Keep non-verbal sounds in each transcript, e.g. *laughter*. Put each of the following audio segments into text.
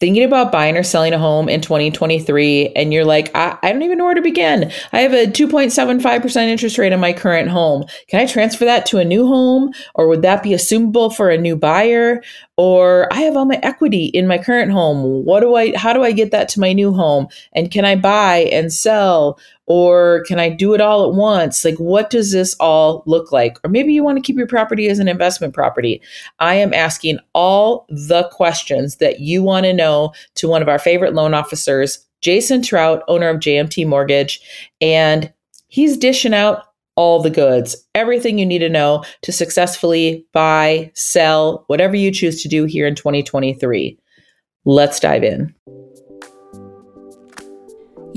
thinking about buying or selling a home in 2023 and you're like, I, I don't even know where to begin. I have a 2.75% interest rate on my current home. Can I transfer that to a new home? Or would that be assumable for a new buyer? Or I have all my equity in my current home. What do I, how do I get that to my new home? And can I buy and sell? Or can I do it all at once? Like, what does this all look like? Or maybe you want to keep your property as an investment property. I am asking all the questions that you want to know to one of our favorite loan officers, Jason Trout, owner of JMT Mortgage. And he's dishing out all the goods, everything you need to know to successfully buy, sell, whatever you choose to do here in 2023. Let's dive in.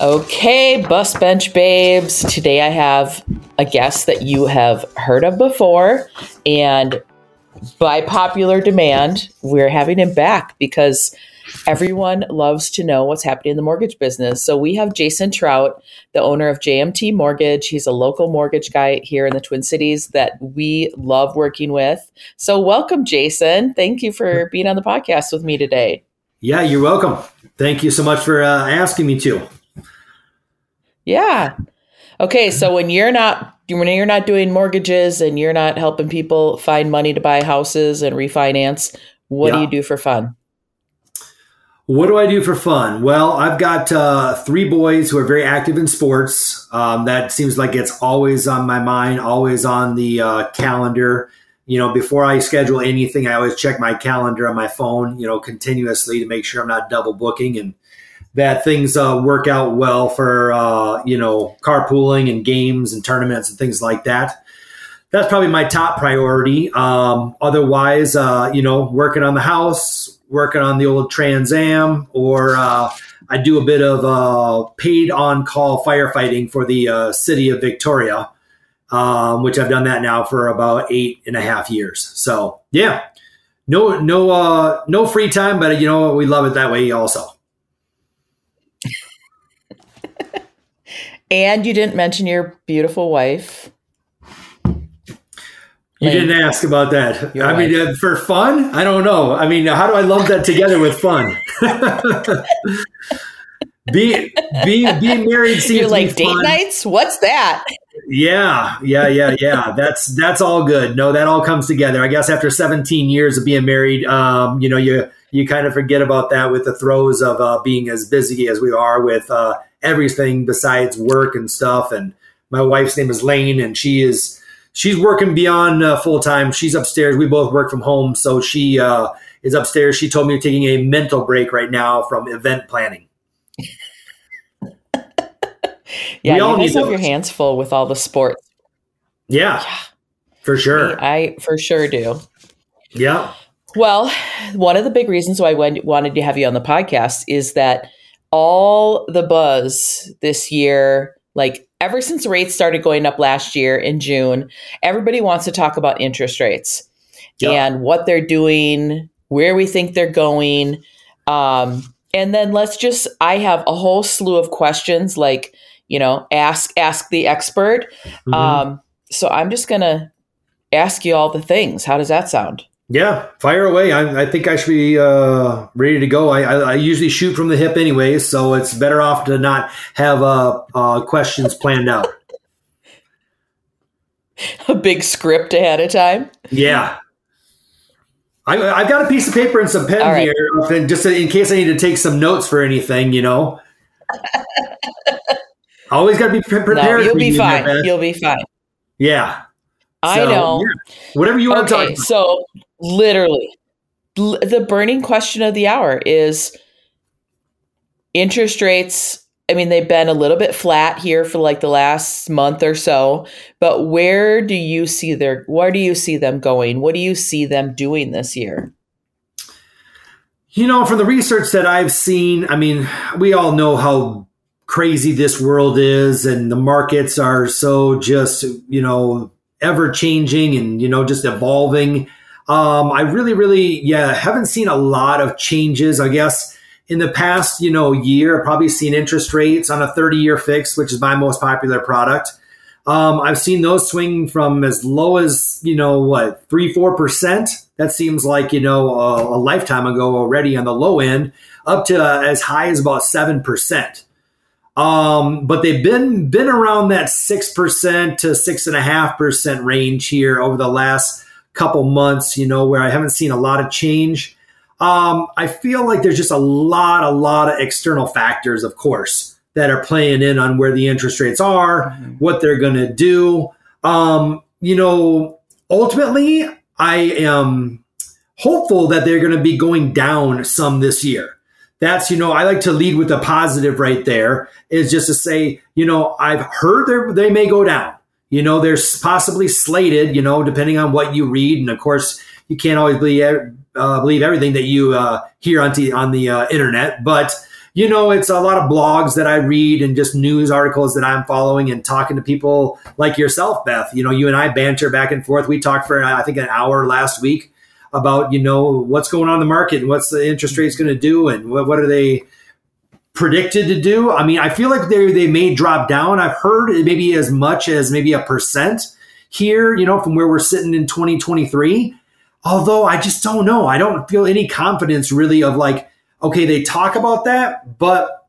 Okay, bus bench babes. Today I have a guest that you have heard of before, and by popular demand, we're having him back because everyone loves to know what's happening in the mortgage business. So we have Jason Trout, the owner of JMT Mortgage. He's a local mortgage guy here in the Twin Cities that we love working with. So welcome, Jason. Thank you for being on the podcast with me today. Yeah, you're welcome. Thank you so much for uh, asking me to. Yeah. Okay, so when you're not when you're not doing mortgages and you're not helping people find money to buy houses and refinance, what yeah. do you do for fun? What do I do for fun? Well, I've got uh, three boys who are very active in sports. Um, that seems like it's always on my mind, always on the uh, calendar. You know, before I schedule anything, I always check my calendar on my phone, you know, continuously to make sure I'm not double booking. And that things uh, work out well for uh, you know carpooling and games and tournaments and things like that. That's probably my top priority. Um, otherwise, uh, you know, working on the house, working on the old Trans Am, or uh, I do a bit of uh, paid on call firefighting for the uh, city of Victoria, um, which I've done that now for about eight and a half years. So yeah, no no no free time, but you know we love it that way also. And you didn't mention your beautiful wife. You didn't ask about that. Your I wife. mean, for fun, I don't know. I mean, how do I lump that together with fun? *laughs* be be being married seems You're like date fun. nights. What's that? Yeah, yeah, yeah, yeah. That's that's all good. No, that all comes together. I guess after 17 years of being married, um, you know, you you kind of forget about that with the throes of uh, being as busy as we are with uh, everything besides work and stuff. And my wife's name is Lane, and she is she's working beyond uh, full time. She's upstairs. We both work from home, so she uh, is upstairs. She told me taking a mental break right now from event planning. *laughs* yeah, we all you guys have your hands full with all the sports. Yeah, yeah. for sure. I for sure do. Yeah. Well, one of the big reasons why I wanted to have you on the podcast is that all the buzz this year, like ever since rates started going up last year in June, everybody wants to talk about interest rates yeah. and what they're doing, where we think they're going. Um, and then let's just, I have a whole slew of questions like, you know, ask, ask the expert. Mm-hmm. Um, so I'm just going to ask you all the things. How does that sound? Yeah, fire away. I, I think I should be uh, ready to go. I, I, I, usually shoot from the hip anyway, so it's better off to not have uh, uh, questions planned out. *laughs* A big script ahead of time. Yeah. I, have got a piece of paper and some pen right. here, just in case I need to take some notes for anything. You know. *laughs* Always got to be prepared. No, you'll be fine. You'll be fine. yeah. I So, know. yeah. Whatever you want to talk Okay, about. so literally, the burning question of the hour is interest rates. I mean, they've been a little bit flat here for like the last month or so, but where do you see their where do you see them going? What do you see them doing this year? You know, from the research that I've seen, I mean, we all know how crazy this world is, and the markets are so just, you know, ever changing and, you know, just evolving. Um, I really, really, yeah, haven't seen a lot of changes. I guess in the past, you know, year, I've probably seen interest rates on a 30 year fix, which is my most popular product. Um, I've seen those swing from as low as, you know, what, three, 4%. That seems like, you know, a, a lifetime ago already on the low end, up to uh, as high as about 7%. Um, but they've been been around that six percent to six and a half percent range here over the last couple months. You know, where I haven't seen a lot of change. Um, I feel like there's just a lot, a lot of external factors, of course, that are playing in on where the interest rates are, what they're going to do. Um, you know, ultimately, I am hopeful that they're going to be going down some this year that's you know i like to lead with a positive right there is just to say you know i've heard they may go down you know they're possibly slated you know depending on what you read. And of course you can't always believe, uh, believe everything that you uh, hear on, t- on the uh, internet. But you know it's a lot of blogs that i read and just news articles that i'm following and talking to people like yourself beth. You know you and i banter back and forth. We talked for i think an hour last week about you know what's going on in the market and what's the interest rates going to do and what, what are they predicted to do i mean i feel like they, they may drop down i've heard maybe as much as maybe a percent here you know from where we're sitting in 2023 although i just don't know i don't feel any confidence really of like okay they talk about that but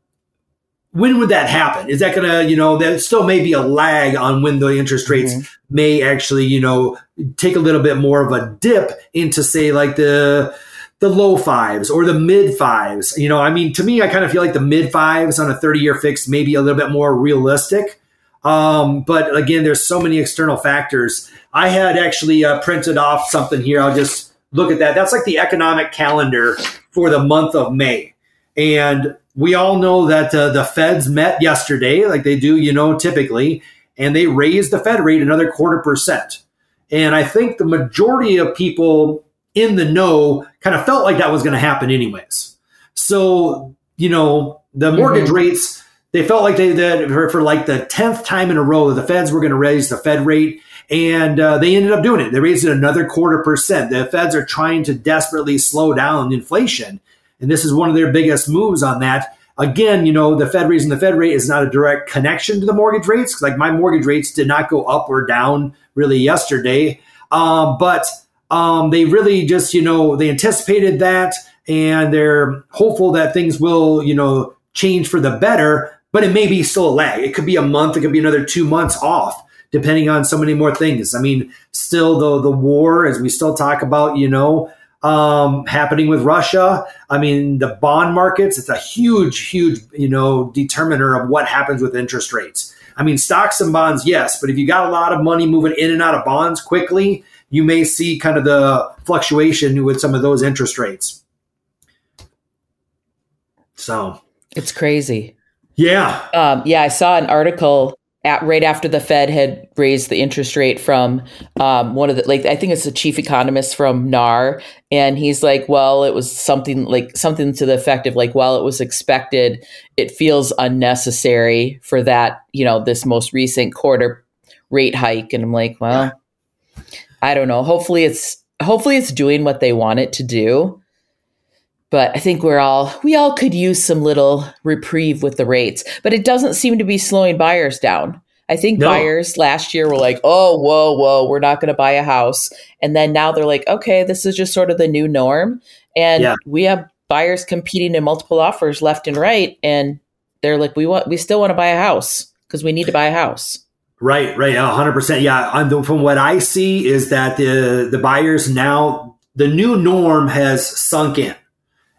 when would that happen? Is that going to, you know, there still may be a lag on when the interest rates mm-hmm. may actually, you know, take a little bit more of a dip into say like the the low fives or the mid fives. You know, I mean, to me, I kind of feel like the mid fives on a 30 year fix may be a little bit more realistic. Um, but again, there's so many external factors. I had actually uh, printed off something here. I'll just look at that. That's like the economic calendar for the month of May. And we all know that uh, the feds met yesterday, like they do, you know, typically, and they raised the Fed rate another quarter percent. And I think the majority of people in the know kind of felt like that was going to happen anyways. So, you know, the mortgage mm-hmm. rates, they felt like they that for, for, like the 10th time in a row, the feds were going to raise the Fed rate. And uh, they ended up doing it. They raised it another quarter percent. The feds are trying to desperately slow down inflation. And this is one of their biggest moves on that. Again, you know, the Fed raising the Fed rate is not a direct connection to the mortgage rates. Like my mortgage rates did not go up or down really yesterday. Um, but um, they really just, you know, they anticipated that and they're hopeful that things will, you know, change for the better, but it may be still a lag. It could be a month, it could be another two months off, depending on so many more things. I mean, still though the war, as we still talk about, you know, um, happening with Russia. I mean, the bond markets, it's a huge, huge, you know, determiner of what happens with interest rates. I mean, stocks and bonds, yes, but if you got a lot of money moving in and out of bonds quickly, you may see kind of the fluctuation with some of those interest rates. So it's crazy. Yeah. Um, yeah, I saw an article at, right after the Fed had raised the interest rate from um, one of the like I think it's the chief economist from NAR, and he's like, well, it was something like something to the effect of like, well, it was expected. It feels unnecessary for that, you know, this most recent quarter rate hike, and I'm like, well, I don't know. Hopefully, it's hopefully it's doing what they want it to do. But I think we're all we all could use some little reprieve with the rates, but it doesn't seem to be slowing buyers down. I think no. buyers last year were like, "Oh, whoa, whoa, we're not going to buy a house," and then now they're like, "Okay, this is just sort of the new norm," and yeah. we have buyers competing in multiple offers left and right, and they're like, "We want, we still want to buy a house because we need to buy a house." Right, right, hundred percent. Yeah, I'm, from what I see is that the the buyers now the new norm has sunk in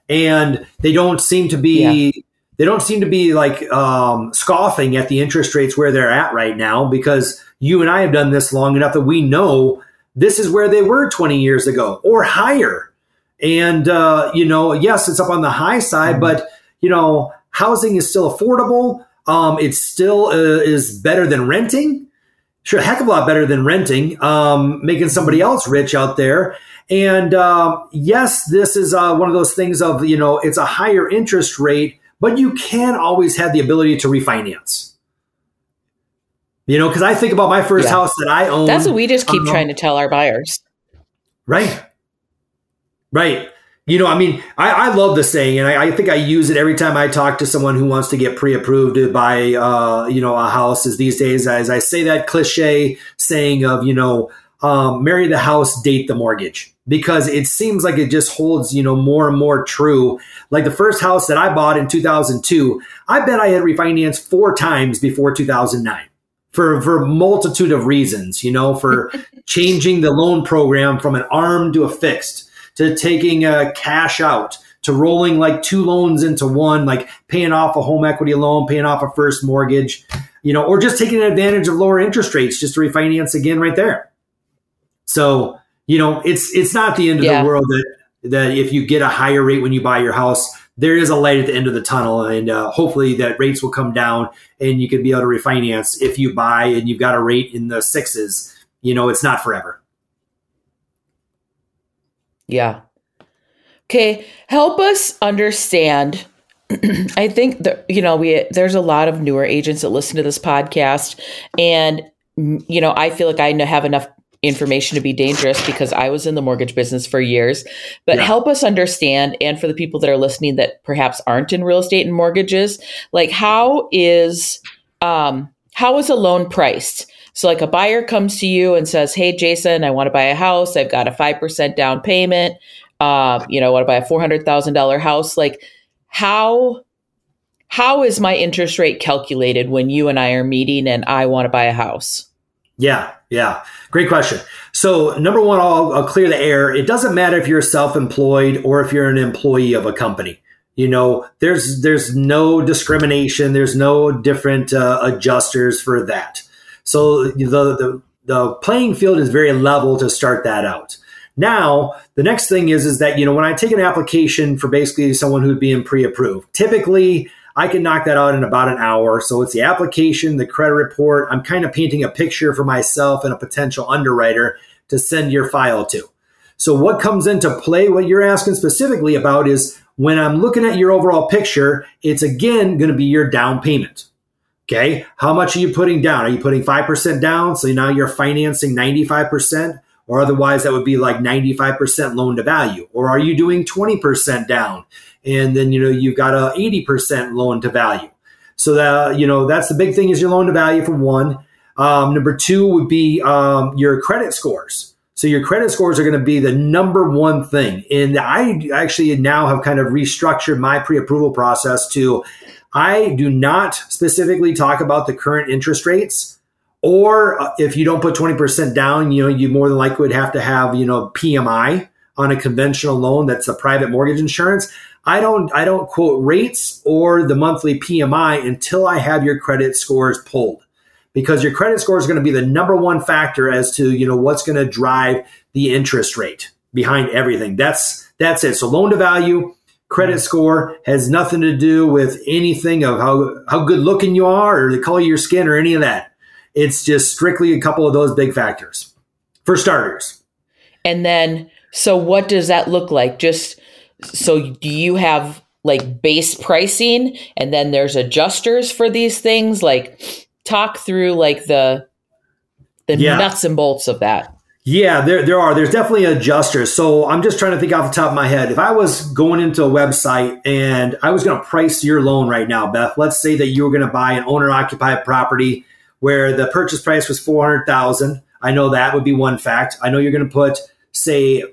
and they don't seem to be yeah. they don't seem to be like um, scoffing at the interest rates where they're at right now because you and I have done this long enough that we know this is where they were 20 years ago or higher. And, uh, you know, yes, it's up on the high side, mm-hmm. but, you know, housing is still affordable. Um, it still uh, is better than renting. Sure, a heck of a lot better than renting, um, making somebody else rich out there. And uh, yes, this is uh, one of those things of, you know, it's a higher interest rate, but you can always have the ability to refinance. You know, because I think about my first yeah. house that I own. That's what we just keep um, trying to tell our buyers. Right. Right. You know, I mean, I, I love the saying, and I, I, think I use it every time I talk to someone who wants to get pre-approved to buy, uh, you know, a house. Is these days, as I say that cliche saying of, you know, um, marry the house, date the mortgage, because it seems like it just holds, you know, more and more true. Like the first house that I bought in 2002, I bet I had refinanced four times before 2009 for for a multitude of reasons. You know, for *laughs* changing the loan program from an arm to a fixed to taking a cash out to rolling like two loans into one, like paying off a home equity loan, paying off a first mortgage, you know, or just taking advantage of lower interest rates just to refinance again right there. So, you know, it's it's not the end of yeah. the world that that if you get a higher rate when you buy your house, there is a light at the end of the tunnel, and uh, hopefully that rates will come down and you can be able to refinance if you buy and you've got a rate in the sixes. You know, it's not forever. Yeah. Okay, help us understand. *clears throat* I think that you know we there's a lot of newer agents that listen to this podcast, and you know I feel like I have enough information to be dangerous because I was in the mortgage business for years. But yeah. help us understand, and for the people that are listening that perhaps aren't in real estate and mortgages, like how is um, how is a loan priced? So, like a buyer comes to you and says, Hey, Jason, I want to buy a house. I've got a 5% down payment uh, you know, I want to buy a four hundred thousand dollar house. Like, how how is my interest rate calculated when you and I are meeting and I want to buy a house? Yeah, yeah, great question. So, number one, I'll, I'll clear the air. It doesn't matter if you're self-employed or if you're an employee of a company. You know, there's there's no discrimination. There's no different uh, adjusters for that. So the, the the playing field is very level to start that out. Now, the next thing is is that you know when I take an application for basically someone who'd be in pre-approved, typically I can knock that out in about an hour. So it's the application, the credit report. I'm kind of painting a picture for myself and a potential underwriter to send your file to. So what comes into play, what you're asking specifically about is when I'm looking at your overall picture, it's again going to be your down payment. Okay. How much are you putting down? Are you putting 5% down? So now you're financing 95% or otherwise that would be like 95% loan to value or are you doing 20% down and then you know you've got a 80% loan to value so that you know that's the big thing is your loan to value for one um, number two would be um, your credit scores so your credit scores are going to be the number one thing and i actually now have kind of restructured my pre-approval process to i do not specifically talk about the current interest rates or uh, if you don't put 20% down, you know, you more than likely would have to have, you know, PMI on a conventional loan that's a private mortgage insurance. I don't I don't quote rates or the monthly PMI until I have your credit scores pulled. Because your credit score is going to be the number one factor as to, you know, what's going to drive the interest rate behind everything. That's that's it. So loan to value, credit score has nothing to do with anything of how how good looking you are or the color of your skin or any of that. It's just strictly a couple of those big factors for starters. And then, so what does that look like? Just so do you have like base pricing and then there's adjusters for these things? Like, talk through like the the yeah. nuts and bolts of that. Yeah, there, there are. There's definitely adjusters. So I'm just trying to think off the top of my head. If I was going into a website and I was going to price your loan right now, Beth, let's say that you were going to buy an owner occupied property where the purchase price was 400,000. I know that would be one fact. I know you're going to put say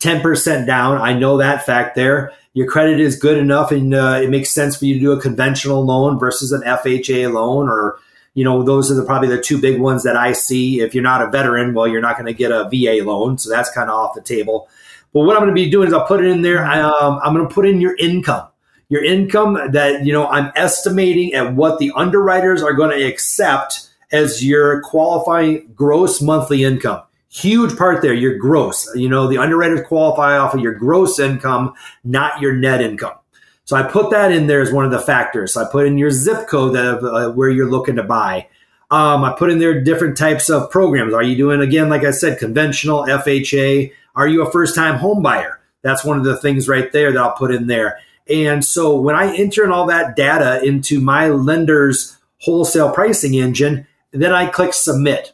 10% down. I know that fact there. Your credit is good enough and uh, it makes sense for you to do a conventional loan versus an FHA loan or you know those are the, probably the two big ones that I see. If you're not a veteran, well, you're not going to get a VA loan, so that's kind of off the table. But what I'm going to be doing is I'll put it in there. Um, I'm going to put in your income your income that you know I'm estimating at what the underwriters are going to accept as your qualifying gross monthly income. Huge part there, your gross. You know, the underwriters qualify off of your gross income, not your net income. So I put that in there as one of the factors. So I put in your zip code of uh, where you're looking to buy. Um, I put in there different types of programs. Are you doing again, like I said, conventional FHA? Are you a first time home buyer? That's one of the things right there that I'll put in there. And so when I enter in all that data into my lender's wholesale pricing engine, then I click submit.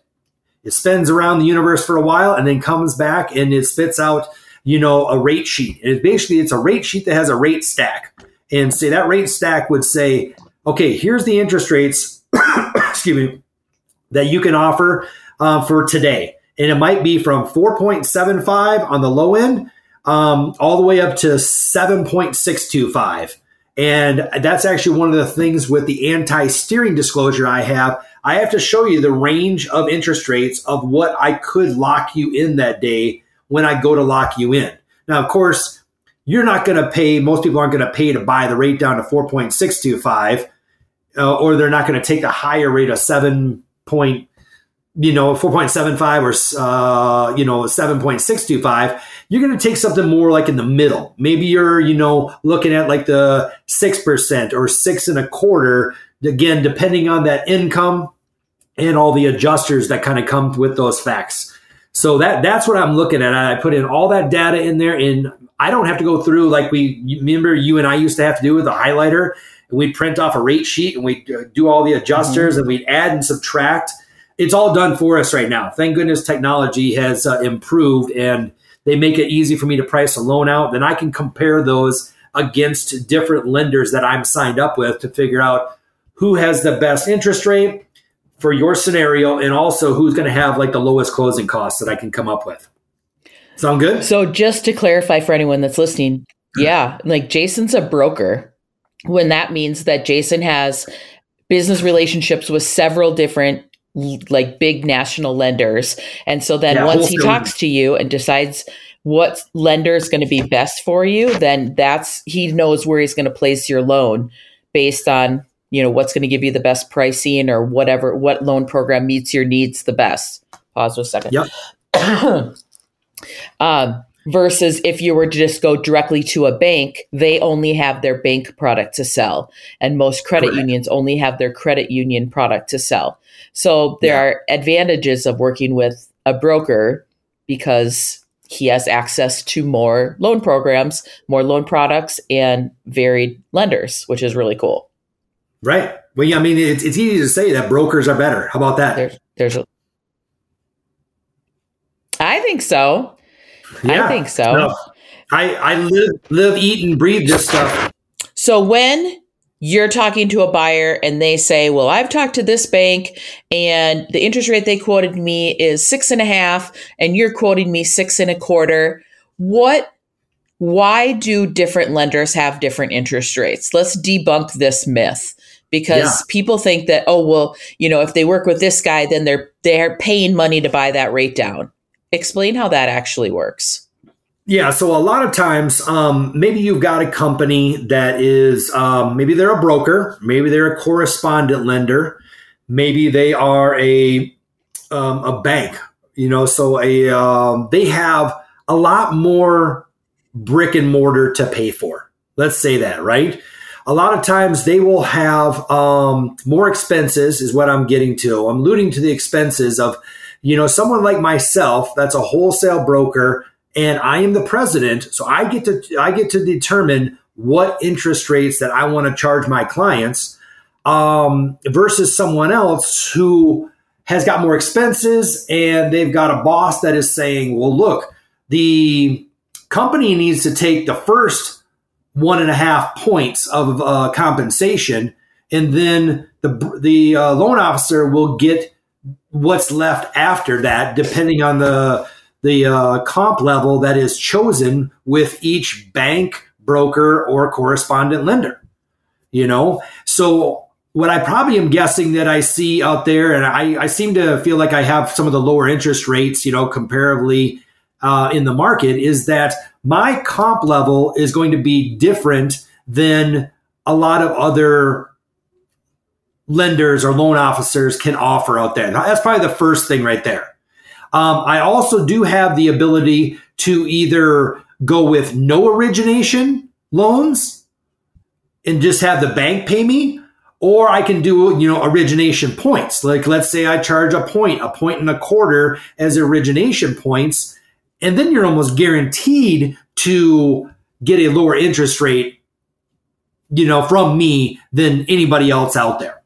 It spins around the universe for a while and then comes back and it spits out, you know, a rate sheet. And it basically it's a rate sheet that has a rate stack. And say that rate stack would say, okay, here's the interest rates, *coughs* excuse me, that you can offer uh, for today. And it might be from 4.75 on the low end um, all the way up to 7.625. And that's actually one of the things with the anti steering disclosure I have. I have to show you the range of interest rates of what I could lock you in that day when I go to lock you in. Now, of course, you're not going to pay, most people aren't going to pay to buy the rate down to 4.625, uh, or they're not going to take the higher rate of 7 point, you know, 4.75 or, uh, you know, 7.625 you're going to take something more like in the middle. Maybe you're, you know, looking at like the 6% or six and a quarter. Again, depending on that income and all the adjusters that kind of come with those facts. So that that's what I'm looking at. I put in all that data in there, and I don't have to go through like we remember you and I used to have to do with a highlighter, and we'd print off a rate sheet and we uh, do all the adjusters mm-hmm. and we'd add and subtract. It's all done for us right now. Thank goodness technology has uh, improved and they make it easy for me to price a loan out. Then I can compare those against different lenders that I'm signed up with to figure out who has the best interest rate for your scenario and also who's going to have like the lowest closing costs that I can come up with. Sound good? So just to clarify for anyone that's listening, yeah, like Jason's a broker when that means that Jason has business relationships with several different like big national lenders. And so then yeah, once he talks to you and decides what lender is going to be best for you, then that's he knows where he's going to place your loan based on, you know, what's going to give you the best pricing or whatever what loan program meets your needs the best. Pause for a second. Yep. *coughs* um, versus if you were to just go directly to a bank, they only have their bank product to sell. And most credit Correct. unions only have their credit union product to sell. So there yeah. are advantages of working with a broker because he has access to more loan programs, more loan products, and varied lenders, which is really cool. Right. Well, yeah, I mean, it's, it's easy to say that brokers are better. How about that? There's, there's a, I think so. Yeah. I think so. No, I, I live, live, eat, and breathe this stuff. So when you're talking to a buyer and they say, Well, I've talked to this bank and the interest rate they quoted me is six and a half, and you're quoting me six and a quarter. What, why do different lenders have different interest rates? Let's debunk this myth because yeah. people think that, oh, well, you know, if they work with this guy, then they're they're paying money to buy that rate down. Explain how that actually works. Yeah, so a lot of times, um, maybe you've got a company that is, um, maybe they're a broker, maybe they're a correspondent lender, maybe they are a um, a bank. You know, so a um, they have a lot more brick and mortar to pay for. Let's say that, right? A lot of times they will have um, more expenses, is what I'm getting to. I'm alluding to the expenses of, you know, someone like myself that's a wholesale broker and I am the president, so I get to I get to determine what interest rates that I want to charge my clients um, versus someone else who has got more expenses and they've got a boss that is saying, "Well, look, the company needs to take the first one and a half points of uh, compensation, and then the the uh, loan officer will get what's left after that, depending on the the uh, comp level that is chosen with each bank, broker, or correspondent lender. You know, so what I probably am guessing that I see out there, and I, I seem to feel like I have some of the lower interest rates, you know, comparably uh, in the market, is that my comp level is going to be different than a lot of other lenders or loan officers can offer out there. That's probably the first thing right there. Um, I also do have the ability to either go with no origination loans and just have the bank pay me, or I can do, you know, origination points. Like let's say I charge a point, a point and a quarter as origination points, and then you're almost guaranteed to get a lower interest rate, you know, from me than anybody else out there.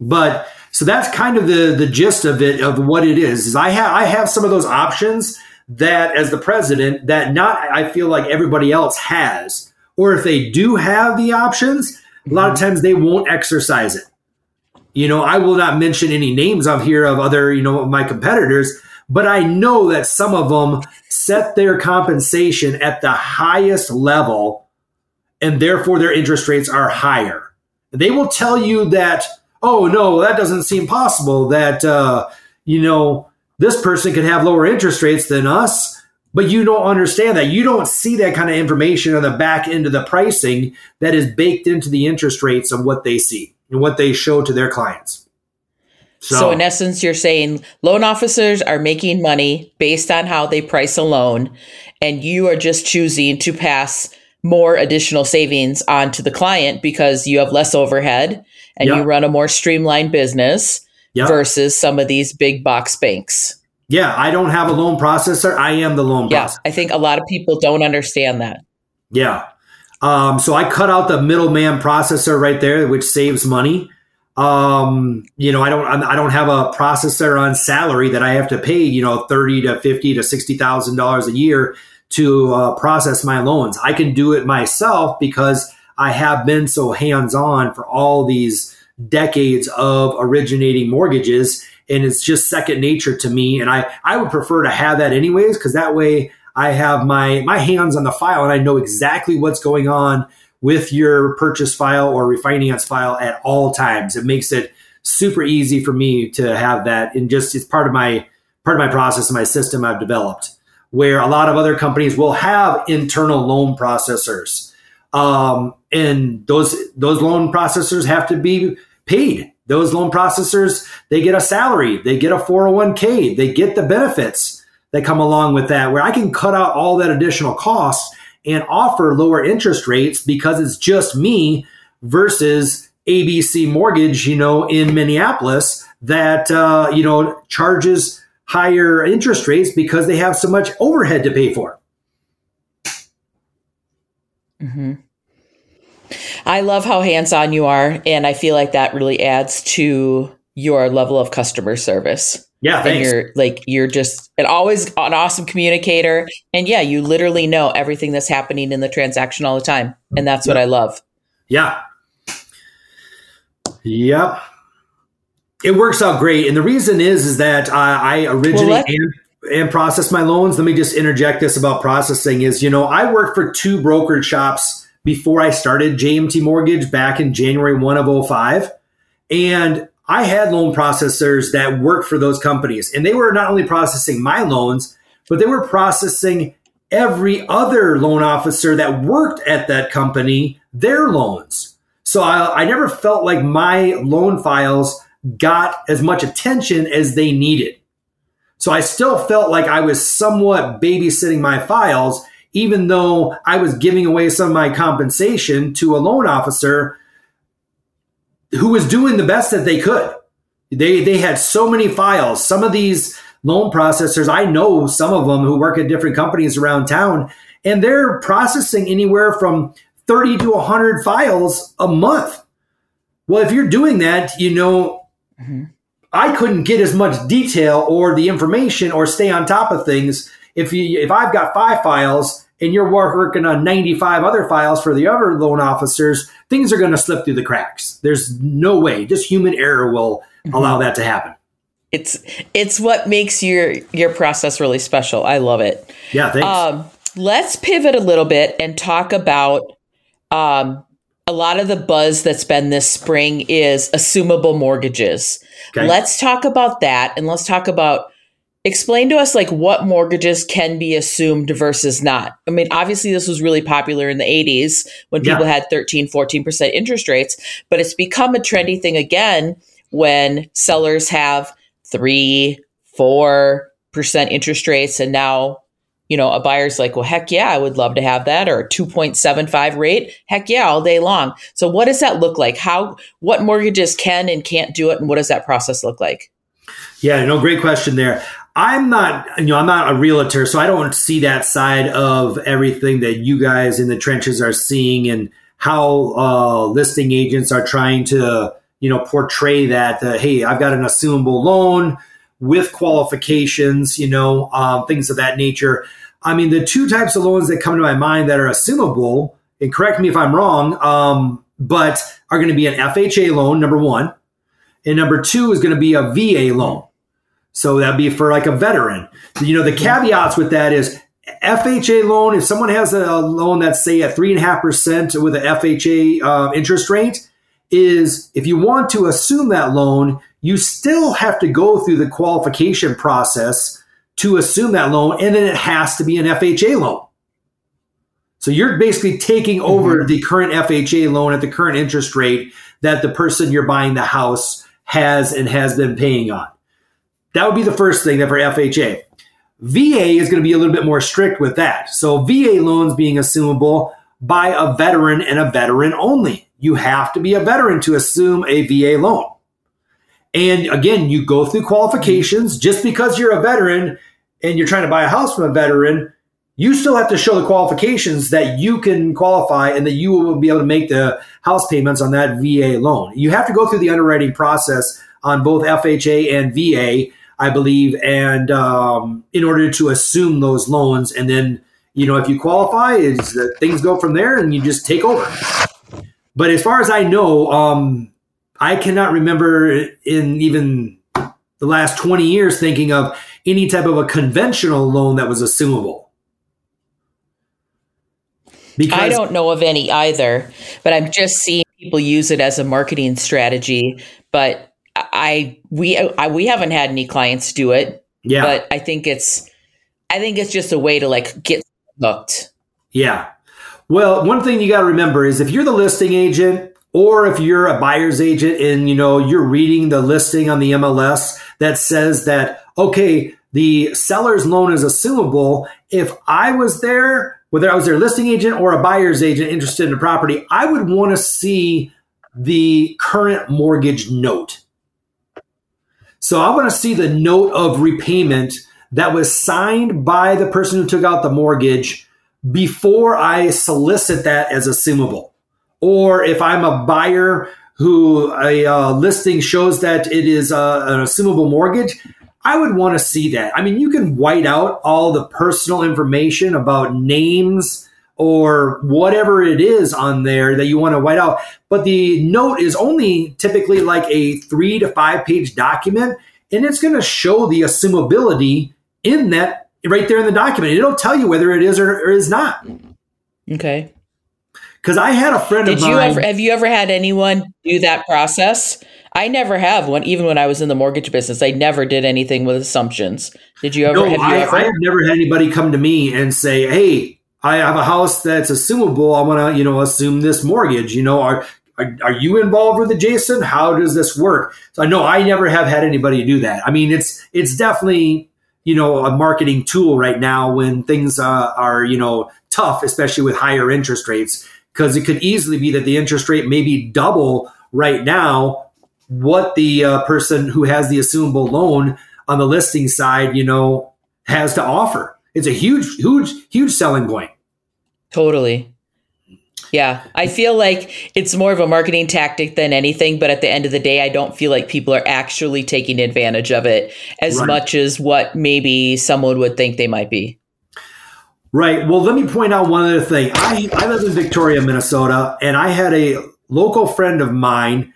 But so that's kind of the the gist of it of what it is. Is I have I have some of those options that as the president that not I feel like everybody else has. Or if they do have the options, a lot of mm-hmm. times they won't exercise it. You know, I will not mention any names of here of other, you know, my competitors, but I know that some of them set their compensation at the highest level and therefore their interest rates are higher. They will tell you that, oh no, that doesn't seem possible that, uh, you know, this person could have lower interest rates than us, but you don't understand that. You don't see that kind of information on the back end of the pricing that is baked into the interest rates of what they see and what they show to their clients. So, so, in essence, you're saying loan officers are making money based on how they price a loan, and you are just choosing to pass more additional savings on to the client because you have less overhead and yep. you run a more streamlined business yep. versus some of these big box banks. Yeah, I don't have a loan processor. I am the loan yeah, processor. I think a lot of people don't understand that. Yeah. Um, so I cut out the middleman processor right there, which saves money. Um, you know, I don't, I don't have a processor on salary that I have to pay, you know, 30 to 50 to $60,000 a year to uh, process my loans. I can do it myself because I have been so hands on for all these decades of originating mortgages. And it's just second nature to me. And I, I would prefer to have that anyways, because that way I have my, my hands on the file and I know exactly what's going on with your purchase file or refinance file at all times. It makes it super easy for me to have that and just it's part of my part of my process and my system I've developed. Where a lot of other companies will have internal loan processors, um, and those those loan processors have to be paid. Those loan processors they get a salary, they get a 401k, they get the benefits that come along with that. Where I can cut out all that additional costs and offer lower interest rates because it's just me versus ABC Mortgage, you know, in Minneapolis that, uh, you know, charges higher interest rates because they have so much overhead to pay for. Mm-hmm. I love how hands on you are. And I feel like that really adds to your level of customer service. Yeah, thanks. And you're like you're just an always an awesome communicator, and yeah, you literally know everything that's happening in the transaction all the time, and that's what I love. Yeah. Yep. It works out great, and the reason is is that I, I originate well, and, and process my loans. Let me just interject this about processing. Is you know I worked for two brokerage shops before I started JMT Mortgage back in January one of 05. and I had loan processors that worked for those companies, and they were not only processing my loans, but they were processing every other loan officer that worked at that company their loans. So I, I never felt like my loan files got as much attention as they needed. So I still felt like I was somewhat babysitting my files, even though I was giving away some of my compensation to a loan officer who was doing the best that they could. They they had so many files. Some of these loan processors, I know some of them who work at different companies around town, and they're processing anywhere from 30 to 100 files a month. Well, if you're doing that, you know, mm-hmm. I couldn't get as much detail or the information or stay on top of things if you if I've got five files and you're working on 95 other files for the other loan officers, things are going to slip through the cracks. There's no way. Just human error will mm-hmm. allow that to happen. It's it's what makes your your process really special. I love it. Yeah, thanks. Um, let's pivot a little bit and talk about um, a lot of the buzz that's been this spring is assumable mortgages. Okay. Let's talk about that and let's talk about explain to us like what mortgages can be assumed versus not. I mean obviously this was really popular in the 80s when people yeah. had 13 14% interest rates but it's become a trendy thing again when sellers have 3 4% interest rates and now you know a buyer's like well heck yeah i would love to have that or a 2.75 rate. Heck yeah all day long. So what does that look like? How what mortgages can and can't do it and what does that process look like? Yeah, no, great question there. I'm not, you know, I'm not a realtor, so I don't see that side of everything that you guys in the trenches are seeing and how uh, listing agents are trying to, you know, portray that. Uh, hey, I've got an assumable loan with qualifications, you know, um, things of that nature. I mean, the two types of loans that come to my mind that are assumable, and correct me if I'm wrong, um, but are going to be an FHA loan, number one, and number two is going to be a VA loan. So that'd be for like a veteran. You know, the caveats with that is FHA loan, if someone has a loan that's say at three and a half percent with an FHA uh, interest rate, is if you want to assume that loan, you still have to go through the qualification process to assume that loan, and then it has to be an FHA loan. So you're basically taking over mm-hmm. the current FHA loan at the current interest rate that the person you're buying the house has and has been paying on. That would be the first thing that for FHA. VA is going to be a little bit more strict with that. So VA loans being assumable by a veteran and a veteran only. You have to be a veteran to assume a VA loan. And again, you go through qualifications just because you're a veteran and you're trying to buy a house from a veteran, you still have to show the qualifications that you can qualify and that you will be able to make the house payments on that VA loan. You have to go through the underwriting process on both FHA and VA I believe, and um, in order to assume those loans, and then you know if you qualify, is that things go from there, and you just take over. But as far as I know, um, I cannot remember in even the last twenty years thinking of any type of a conventional loan that was assumable. Because I don't know of any either, but I'm just seeing people use it as a marketing strategy. But I we I, we haven't had any clients do it. Yeah. But I think it's I think it's just a way to like get hooked. Yeah. Well, one thing you got to remember is if you're the listing agent or if you're a buyer's agent and you know you're reading the listing on the MLS that says that okay, the seller's loan is assumable, if I was there, whether I was their listing agent or a buyer's agent interested in a property, I would want to see the current mortgage note. So I want to see the note of repayment that was signed by the person who took out the mortgage before I solicit that as assumable. Or if I'm a buyer who a uh, listing shows that it is uh, an assumable mortgage, I would want to see that. I mean, you can white out all the personal information about names, or whatever it is on there that you want to white out. But the note is only typically like a three to five page document, and it's going to show the assumability in that right there in the document. It'll tell you whether it is or, or is not. Okay. Because I had a friend Did of mine. You ever, have you ever had anyone do that process? I never have one. Even when I was in the mortgage business, I never did anything with assumptions. Did you ever? No, have you I, ever? I have never had anybody come to me and say, "Hey, I have a house that's assumable. I want to, you know, assume this mortgage. You know, are, are, are you involved with it, Jason? How does this work? So I know I never have had anybody do that. I mean, it's it's definitely you know a marketing tool right now when things uh, are you know tough, especially with higher interest rates, because it could easily be that the interest rate may be double right now what the uh, person who has the assumable loan on the listing side, you know, has to offer. It's a huge, huge, huge selling point. Totally. Yeah, I feel like it's more of a marketing tactic than anything, but at the end of the day, I don't feel like people are actually taking advantage of it as right. much as what maybe someone would think they might be. Right. Well, let me point out one other thing. I, I live in Victoria, Minnesota, and I had a local friend of mine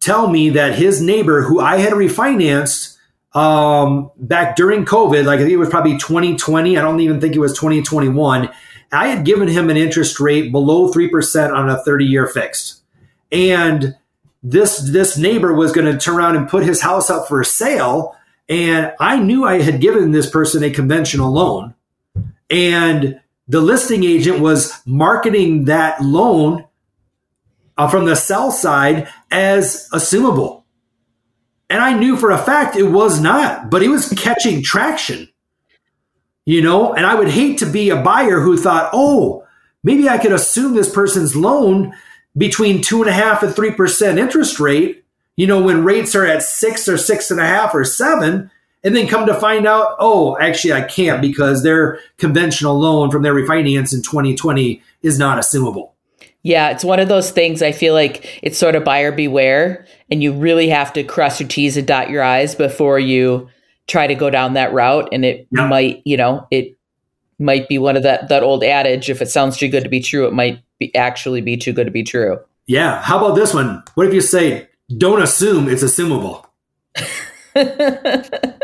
tell me that his neighbor, who I had refinanced, um, back during COVID, like I think it was probably 2020. I don't even think it was 2021. I had given him an interest rate below 3% on a 30 year fixed. And this, this neighbor was going to turn around and put his house up for sale. And I knew I had given this person a conventional loan. And the listing agent was marketing that loan uh, from the sell side as assumable. And I knew for a fact it was not, but it was catching traction. You know, and I would hate to be a buyer who thought, oh, maybe I could assume this person's loan between two and a half and three percent interest rate, you know, when rates are at six or six and a half or seven, and then come to find out, oh, actually I can't because their conventional loan from their refinance in 2020 is not assumable. Yeah, it's one of those things I feel like it's sort of buyer beware, and you really have to cross your T's and dot your I's before you try to go down that route. And it yeah. might, you know, it might be one of that that old adage, if it sounds too good to be true, it might be actually be too good to be true. Yeah. How about this one? What if you say, don't assume it's assumable? *laughs*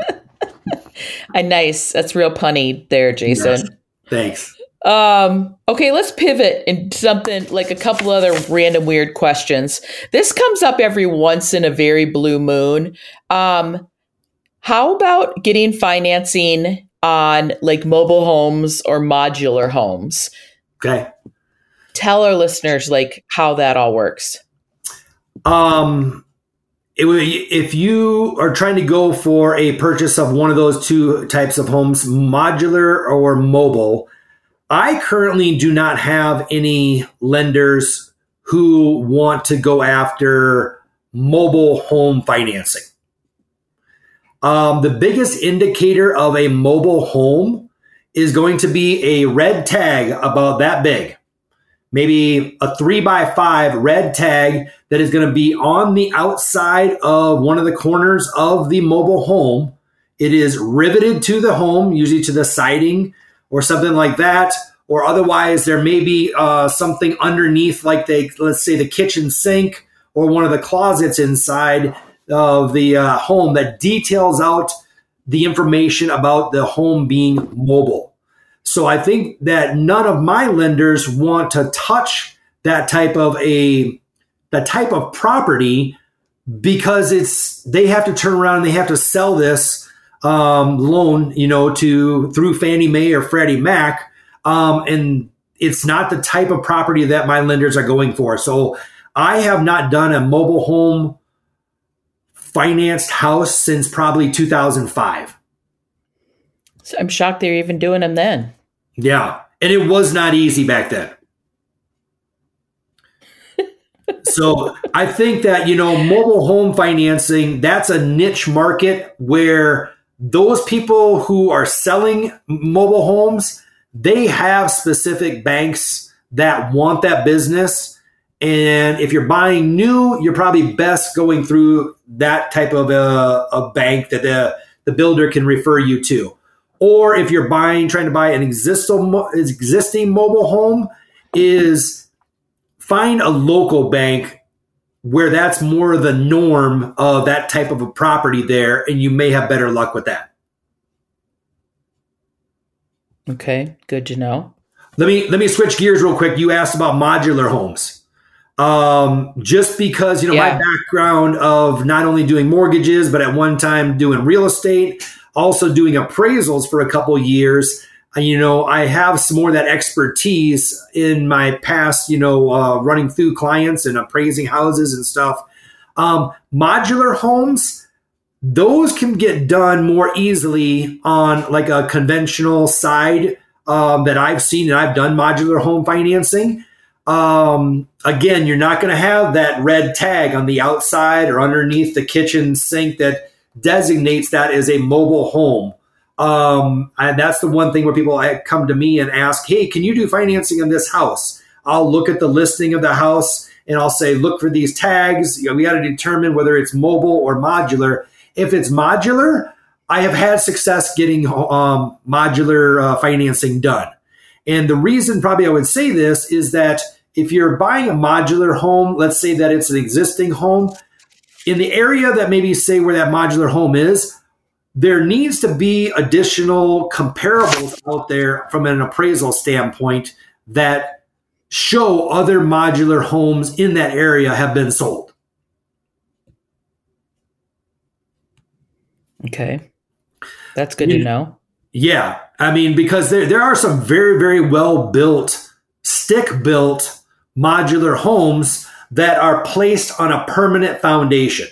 A nice. That's real punny there, Jason. Yes. Thanks. Um, okay, let's pivot into something like a couple other random weird questions. This comes up every once in a very blue moon. Um, how about getting financing on like mobile homes or modular homes? Okay. Tell our listeners like how that all works. Um it, if you are trying to go for a purchase of one of those two types of homes, modular or mobile, I currently do not have any lenders who want to go after mobile home financing. Um, the biggest indicator of a mobile home is going to be a red tag about that big. Maybe a three by five red tag that is going to be on the outside of one of the corners of the mobile home. It is riveted to the home, usually to the siding or something like that. Or otherwise, there may be uh, something underneath, like they, let's say the kitchen sink or one of the closets inside of the uh, home that details out the information about the home being mobile. So I think that none of my lenders want to touch that type of a that type of property because it's they have to turn around and they have to sell this um, loan, you know, to through Fannie Mae or Freddie Mac, um, and it's not the type of property that my lenders are going for. So I have not done a mobile home financed house since probably 2005. So I'm shocked they are even doing them then. Yeah, and it was not easy back then. *laughs* so I think that, you know, mobile home financing, that's a niche market where those people who are selling mobile homes, they have specific banks that want that business. And if you're buying new, you're probably best going through that type of a, a bank that the, the builder can refer you to. Or if you're buying, trying to buy an existing, existing mobile home, is find a local bank where that's more the norm of that type of a property there, and you may have better luck with that. Okay, good to know. Let me let me switch gears real quick. You asked about modular homes. Um, just because you know yeah. my background of not only doing mortgages, but at one time doing real estate, also doing appraisals for a couple years. You know, I have some more of that expertise in my past, you know, uh, running through clients and appraising houses and stuff. Um, modular homes, those can get done more easily on like a conventional side um, that I've seen and I've done modular home financing. Um, again, you're not going to have that red tag on the outside or underneath the kitchen sink that designates that as a mobile home. Um, and that's the one thing where people come to me and ask, Hey, can you do financing on this house? I'll look at the listing of the house and I'll say, look for these tags. You know, we got to determine whether it's mobile or modular. If it's modular, I have had success getting um, modular uh, financing done. And the reason probably I would say this is that if you're buying a modular home, let's say that it's an existing home, in the area that maybe say where that modular home is, there needs to be additional comparables out there from an appraisal standpoint that show other modular homes in that area have been sold. Okay. That's good to know. Yeah. I mean, because there, there are some very, very well built, stick built modular homes that are placed on a permanent foundation.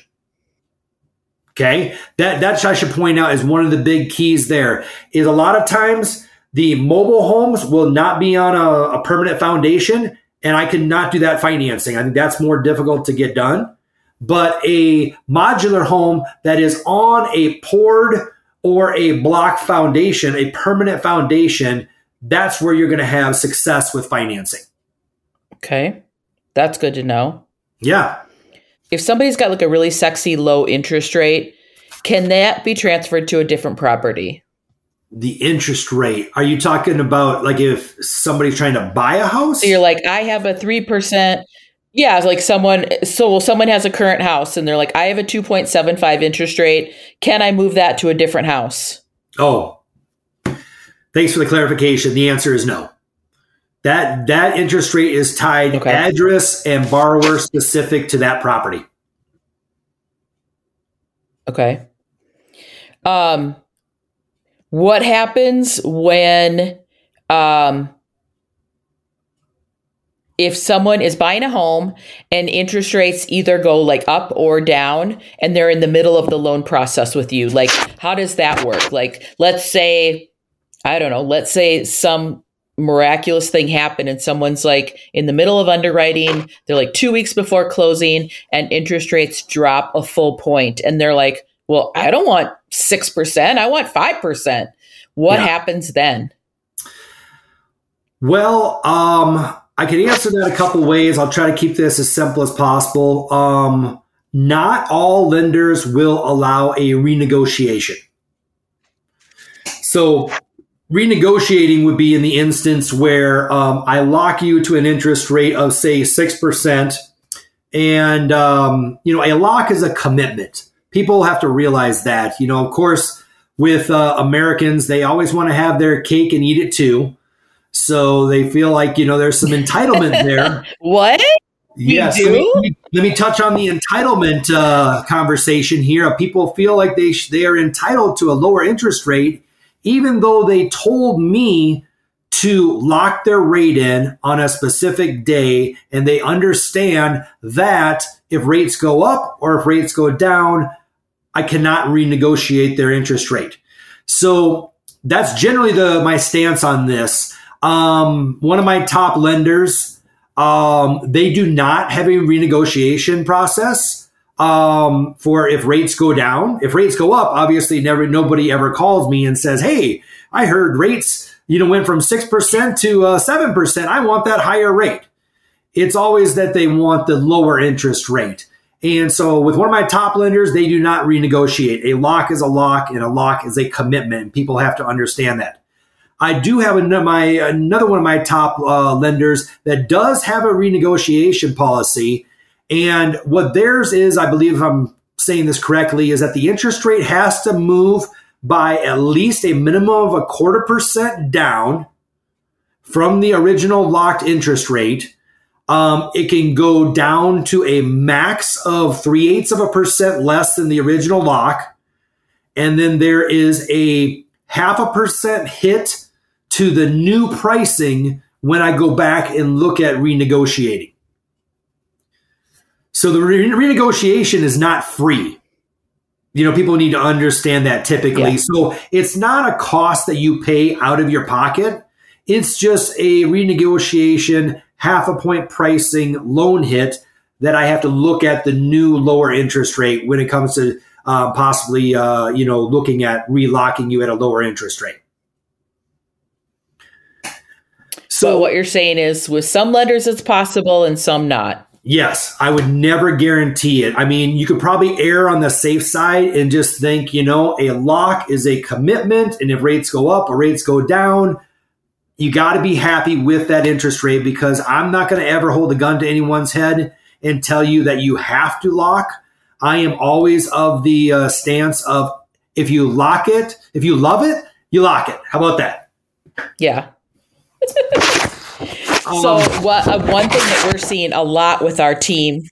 Okay. That, that I should point out is one of the big keys there is a lot of times the mobile homes will not be on a, a permanent foundation and I cannot do that financing. I think that's more difficult to get done. But a modular home that is on a poured or a block foundation, a permanent foundation, that's where you're going to have success with financing. Okay. That's good to know. Yeah. If somebody's got like a really sexy low interest rate, can that be transferred to a different property? The interest rate. Are you talking about like if somebody's trying to buy a house? So you're like, I have a 3%. Yeah, like someone, so well, someone has a current house and they're like, I have a 2.75 interest rate. Can I move that to a different house? Oh, thanks for the clarification. The answer is no. That that interest rate is tied okay. address and borrower specific to that property. Okay. Um, what happens when um, if someone is buying a home and interest rates either go like up or down and they're in the middle of the loan process with you like how does that work like let's say i don't know let's say some miraculous thing happen and someone's like in the middle of underwriting they're like 2 weeks before closing and interest rates drop a full point and they're like well i don't want 6% i want 5% what yeah. happens then? Well um i can answer that a couple ways. I'll try to keep this as simple as possible. Um not all lenders will allow a renegotiation. So renegotiating would be in the instance where um, I lock you to an interest rate of say six percent, and um, you know a lock is a commitment. People have to realize that. You know, of course, with uh, Americans, they always want to have their cake and eat it too. So they feel like you know there's some entitlement *laughs* there. what? Yes. Let me, let me, touch on the entitlement uh, conversation here. People feel like they sh- they are entitled to a lower interest rate even though they told me to lock their rate in on a specific day and they understand that if rates go up or if rates go down, I cannot renegotiate their interest rate. So that's generally the my stance on this. Um, one of my top lenders, um, they do not have a renegotiation process um, for if rates go down. If rates go up, obviously never nobody ever calls me and says, "Hey, I heard rates you know went from six percent to uh, seven uh, percent. I want that higher rate." It's always that they want the lower interest rate. And so with one of my top lenders, they do not renegotiate. A lock is a lock and a lock is a commitment. People have to understand that. I do have another, my, another one of my top uh, lenders that does have a renegotiation policy and what theirs is, I believe I'm saying this correctly, is that the interest rate has to move by at least a minimum of a quarter percent down from the original locked interest rate. Um, it can go down to a max of three eighths of a percent less than the original lock. And then there is a half a percent hit to the new pricing when I go back and look at renegotiating. So the re- renegotiation is not free. You know, people need to understand that typically. Yeah. So it's not a cost that you pay out of your pocket. It's just a renegotiation, half a point pricing loan hit that I have to look at the new lower interest rate when it comes to uh, possibly, uh, you know, looking at relocking you at a lower interest rate. So what you're saying is, with some lenders, it's possible, and some not. Yes, I would never guarantee it. I mean, you could probably err on the safe side and just think, you know, a lock is a commitment. And if rates go up or rates go down, you got to be happy with that interest rate because I'm not going to ever hold a gun to anyone's head and tell you that you have to lock. I am always of the uh, stance of if you lock it, if you love it, you lock it. How about that? Yeah. *laughs* So, um, what uh, one thing that we're seeing a lot with our team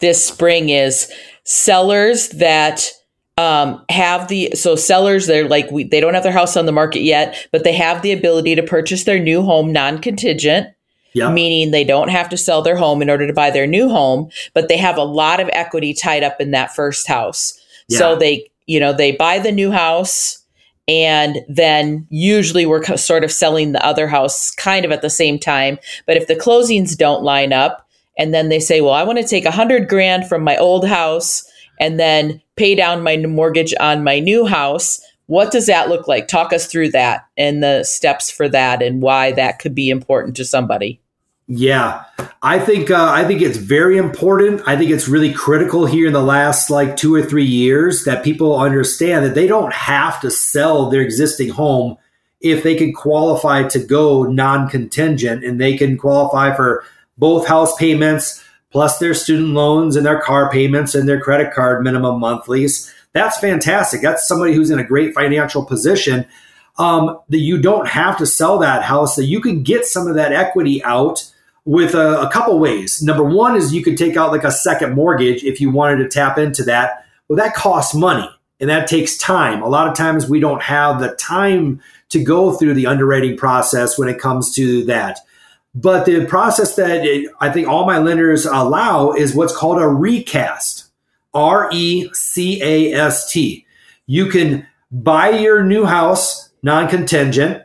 this spring is sellers that um, have the so sellers they're like we, they don't have their house on the market yet but they have the ability to purchase their new home non-contingent Yeah. meaning they don't have to sell their home in order to buy their new home but they have a lot of equity tied up in that first house so they you know they buy the new house and then usually we're sort of selling the other house kind of at the same time. But if the closings don't line up and then they say well i want to take a hundred grand from my old house and then pay down my mortgage on my new house what does that look like? Talk us through that and the steps for that and why that could be important to somebody Yeah, I think uh, I think it's very important. I think it's really critical here in the last like two or three years that people understand that they don't have to sell their existing home if they can qualify to go non-contingent and they can qualify for both house payments plus their student loans and their car payments and their credit card minimum monthlies. That's fantastic. That's somebody who's in a great financial position. Um, that you don't have to sell that house, that you can get some of that equity out with a, a couple ways. Number one is you could take out like a second mortgage if you wanted to tap into that. Well, that costs money and that takes time. A lot of times we don't have the time to go through the underwriting process when it comes to that. But the process that it, I think all my lenders allow is what's called a recast. R E C A S T. You can buy your new house non contingent,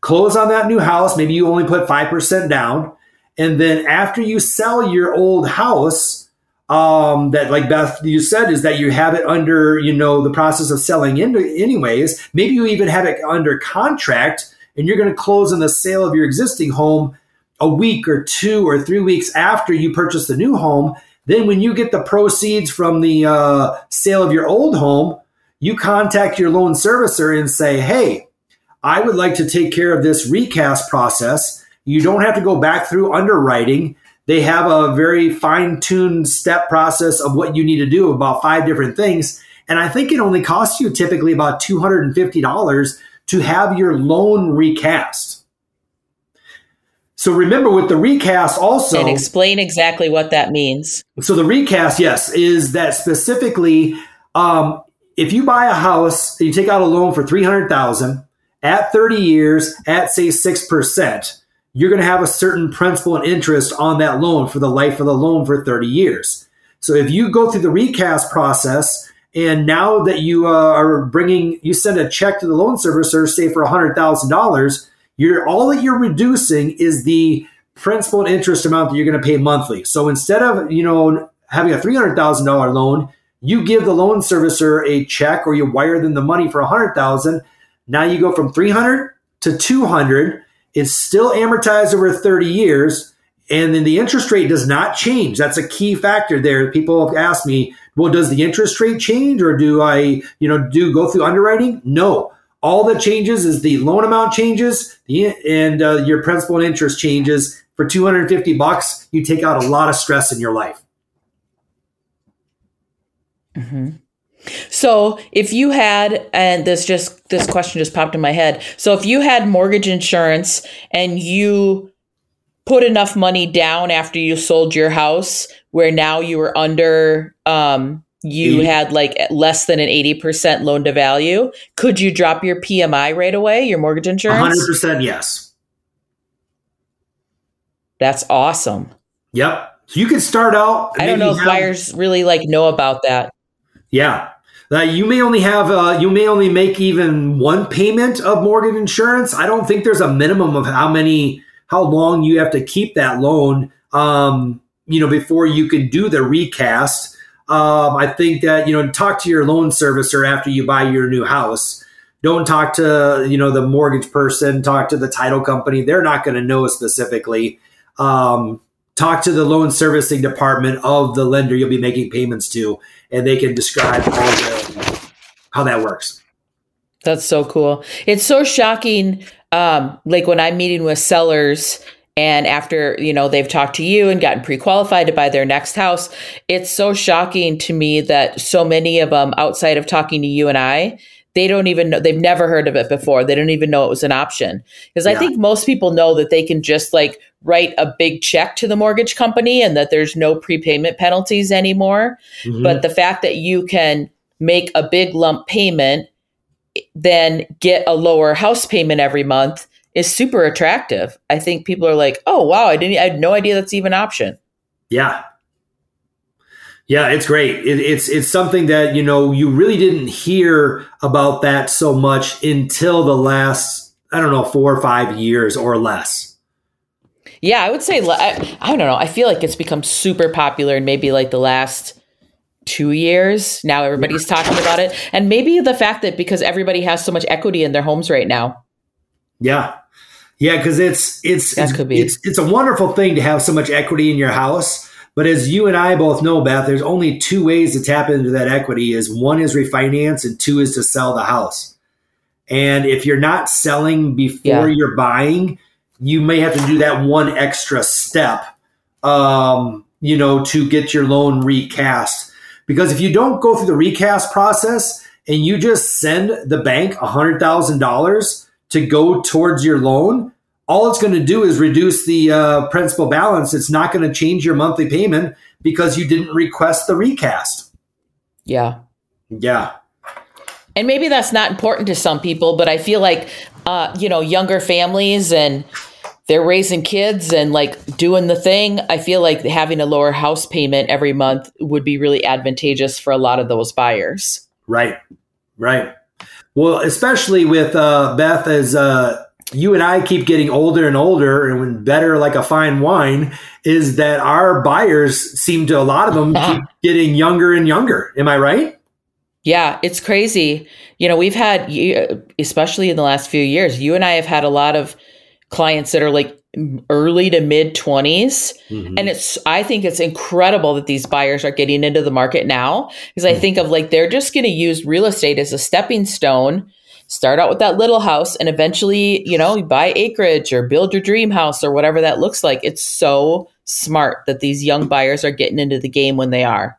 close on that new house. Maybe you only put 5% down. And then after you sell your old house, um, that like Beth, you said, is that you have it under, you know, the process of selling into anyways. Maybe you even have it under contract and you're going to close on the sale of your existing home a week or two or three weeks after you purchase the new home. Then when you get the proceeds from the uh, sale of your old home, you contact your loan servicer and say, Hey, I would like to take care of this recast process. You don't have to go back through underwriting. They have a very fine tuned step process of what you need to do, about five different things. And I think it only costs you typically about $250 to have your loan recast. So remember with the recast also. and explain exactly what that means So the recast, yes, is that specifically um, if you buy a house, you take out a loan for three hundred thousand at thirty years at say six percent, you're going to have a certain principal and interest on that loan for the life of the loan for thirty years. So if you go through the recast process, and now that you uh, are bringing, you send a check to the loan servicer, say for hundred thousand dollars, you're all that you're reducing is the principal and interest amount that you're going to pay monthly. So instead of you know having a three hundred thousand dollar loan, you give the loan servicer a check or you wire them the money for a hundred thousand. Now you go from three hundred to two hundred. It's still amortized over thirty years, and then the interest rate does not change. That's a key factor there. People have asked me, well, does the interest rate change, or do I you know do go through underwriting? No. All that changes is the loan amount changes, and uh, your principal and interest changes. For 250 bucks, you take out a lot of stress in your life. So if you had, and this just this question just popped in my head. So if you had mortgage insurance and you put enough money down after you sold your house, where now you were under, um, you Eighty. had like less than an eighty percent loan to value, could you drop your PMI right away, your mortgage insurance? 100% yes. That's awesome. Yep. So you can start out. I don't know if have- buyers really like know about that. Yeah. Uh, you may only have, uh, you may only make even one payment of mortgage insurance. I don't think there's a minimum of how many, how long you have to keep that loan, um, you know, before you can do the recast. Um, I think that, you know, talk to your loan servicer after you buy your new house. Don't talk to, you know, the mortgage person, talk to the title company. They're not going to know specifically. Um, talk to the loan servicing department of the lender you'll be making payments to, and they can describe all the, how that works. That's so cool. It's so shocking. Um, like when I'm meeting with sellers and after, you know, they've talked to you and gotten pre-qualified to buy their next house, it's so shocking to me that so many of them outside of talking to you and I, they don't even know they've never heard of it before. They don't even know it was an option. Because I think most people know that they can just like write a big check to the mortgage company and that there's no prepayment penalties anymore. Mhm. But the fact that you can make a big lump payment then get a lower house payment every month is super attractive. I think people are like, "Oh, wow, I didn't I had no idea that's even an option." Yeah. Yeah, it's great. It, it's it's something that you know you really didn't hear about that so much until the last I don't know four or five years or less. Yeah, I would say I, I don't know. I feel like it's become super popular in maybe like the last two years. Now everybody's talking about it, and maybe the fact that because everybody has so much equity in their homes right now. Yeah, yeah, because it's it's That it's, could be. it's it's a wonderful thing to have so much equity in your house. But as you and I both know, Beth, there's only two ways to tap into that equity: is one is refinance, and two is to sell the house. And if you're not selling before Yeah. you're buying, you may have to do that one extra step, um, you know, to get your loan recast. Because if you don't go through the recast process and you just send the bank $100,000 to go towards your loan, all it's going to do is reduce the uh, principal balance. It's not going to change your monthly payment because you didn't request the recast. Yeah. Yeah. and maybe that's not important to some people but i feel like uh, you know younger families and they're raising kids and like doing the thing i feel like having a lower house payment every month would be really advantageous for a lot of those buyers Right, right. Well, especially with uh, Beth, as uh, you and I keep getting older and older, and when better like a fine wine, is that our buyers seem to a lot of them *laughs* keep getting younger and younger. Am I right? yeah it's crazy you know we've had especially in the last few years you and i have had a lot of clients that are like early to mid 20s Mm-hmm. and it's i think it's incredible that these buyers are getting into the market now because i think of like they're just going to use real estate as a stepping stone start out with that little house and eventually you know you buy acreage or build your dream house or whatever that looks like it's so smart that these young buyers are getting into the game when they are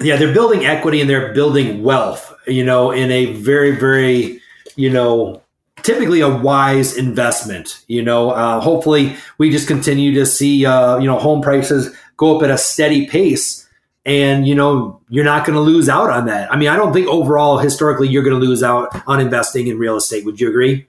yeah, they're building equity and they're building wealth, you know, in a very, very, you know, typically a wise investment. You know, uh, hopefully we just continue to see, uh, you know, home prices go up at a steady pace. And, you know, you're not going to lose out on that. I mean, I don't think overall, historically, you're going to lose out on investing in real estate. Would you agree?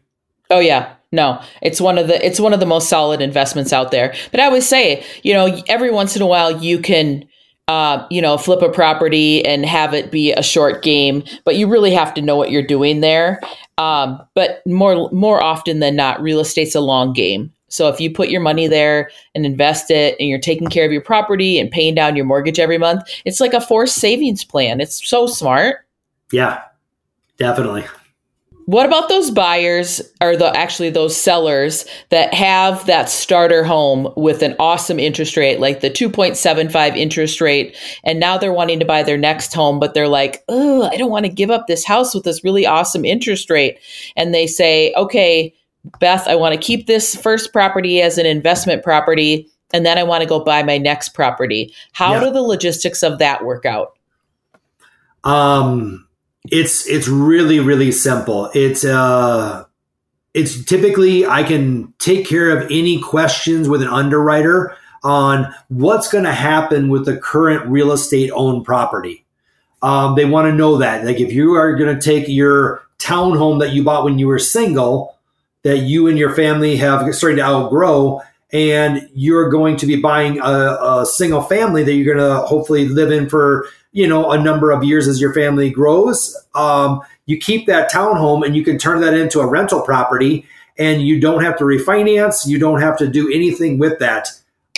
Oh yeah. No, it's one of the it's one of the most solid investments out there. But I always say, you know, every once in a while you can uh, you know, flip a property and have it be a short game, but you really have to know what you're doing there. Um, but more more often than not, real estate's a long game. So if you put your money there and invest it and you're taking care of your property and paying down your mortgage every month, it's like a forced savings plan. It's so smart. Yeah, definitely. What about those buyers or the actually those sellers that have that starter home with an awesome interest rate, like the 2.75 interest rate, and now they're wanting to buy their next home, but they're like, oh, I don't want to give up this house with this really awesome interest rate. And they say, okay, Beth, I want to keep this first property as an investment property, and then I want to go buy my next property. How Yeah. do the logistics of that work out? Um, it's it's really really simple. It's uh, it's typically I can take care of any questions with an underwriter on what's going to happen with the current real estate owned property. Um, they want to know that, like, if you are going to take your townhome that you bought when you were single, that you and your family have started to outgrow, and you're going to be buying a, a single family that you're going to hopefully live in for you know a number of years as your family grows. Um, you keep that townhome and you can turn that into a rental property, and you don't have to refinance. You don't have to do anything with that.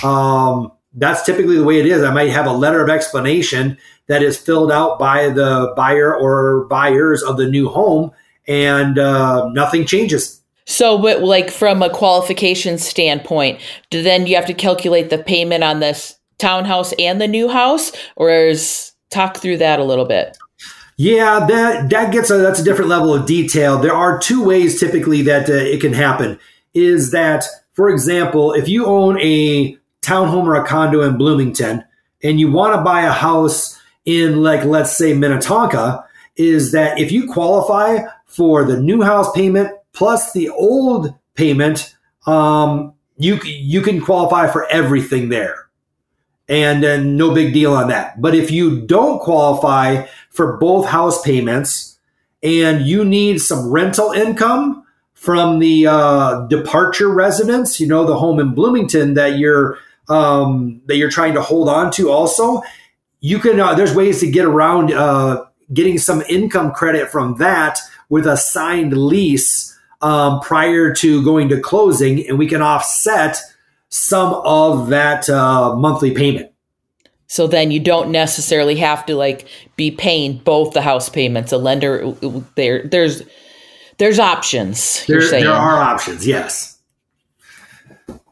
Um, that's typically the way it is. I might have a letter of explanation that is filled out by the buyer or buyers of the new home, and uh, nothing changes. So, but like from a qualification standpoint, do then you have to calculate the payment on this townhouse and the new house, or is talk through that a little bit? Yeah, that that gets a that's a different level of detail. There are two ways typically that uh, it can happen. Is that, for example, if you own a townhome or a condo in Bloomington and you want to buy a house in, like, let's say Minnetonka, is that if you qualify for the new house payment plus the old payment, um, you you can qualify for everything there. and then no big deal on that. But if you don't qualify for both house payments and you need some rental income from the uh, departure residence, you know, the home in Bloomington that you're um, that you're trying to hold on to, also, you can. Uh, there's ways to get around uh, getting some income credit from that with a signed lease um, prior to going to closing, and we can offset some of that uh, monthly payment. So then you don't necessarily have to like be paying both the house payments. A lender there there's there's options. There, there are options, yes.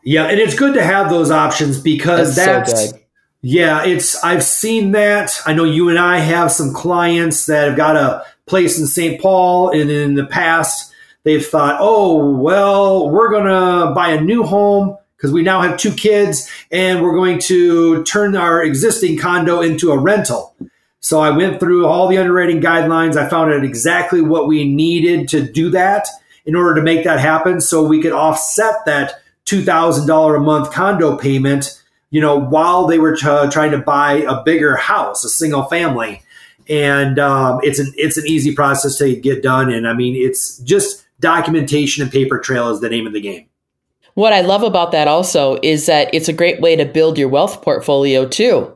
Yeah, and it's good to have those options because that's, that's so yeah, it's I've seen that. I know you and I have some clients that have got a place in St. Paul and in the past they've thought, "Oh, well, we're going to buy a new home because we now have two kids and we're going to turn our existing condo into a rental. So I went through all the underwriting guidelines. I found out exactly what we needed to do that in order to make that happen so we could offset that $2,000 a month condo payment, you know, while they were t- trying to buy a bigger house, a single family. And um, it's an it's an easy process to get done. And I mean, it's just documentation and paper trail is the name of the game. What I love about that also is that it's a great way to build your wealth portfolio too.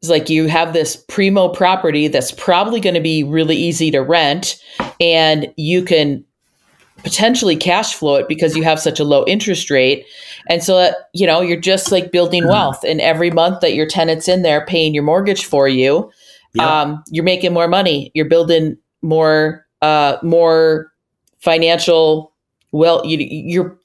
It's like you have this primo property that's probably going to be really easy to rent and you can potentially cash flow it because you have such a low interest rate. And so that, you know, you're just like building wealth and every month that your tenant's in there paying your mortgage for you, yep. um, you're making more money. You're building more, uh, more financial, well, you, you're,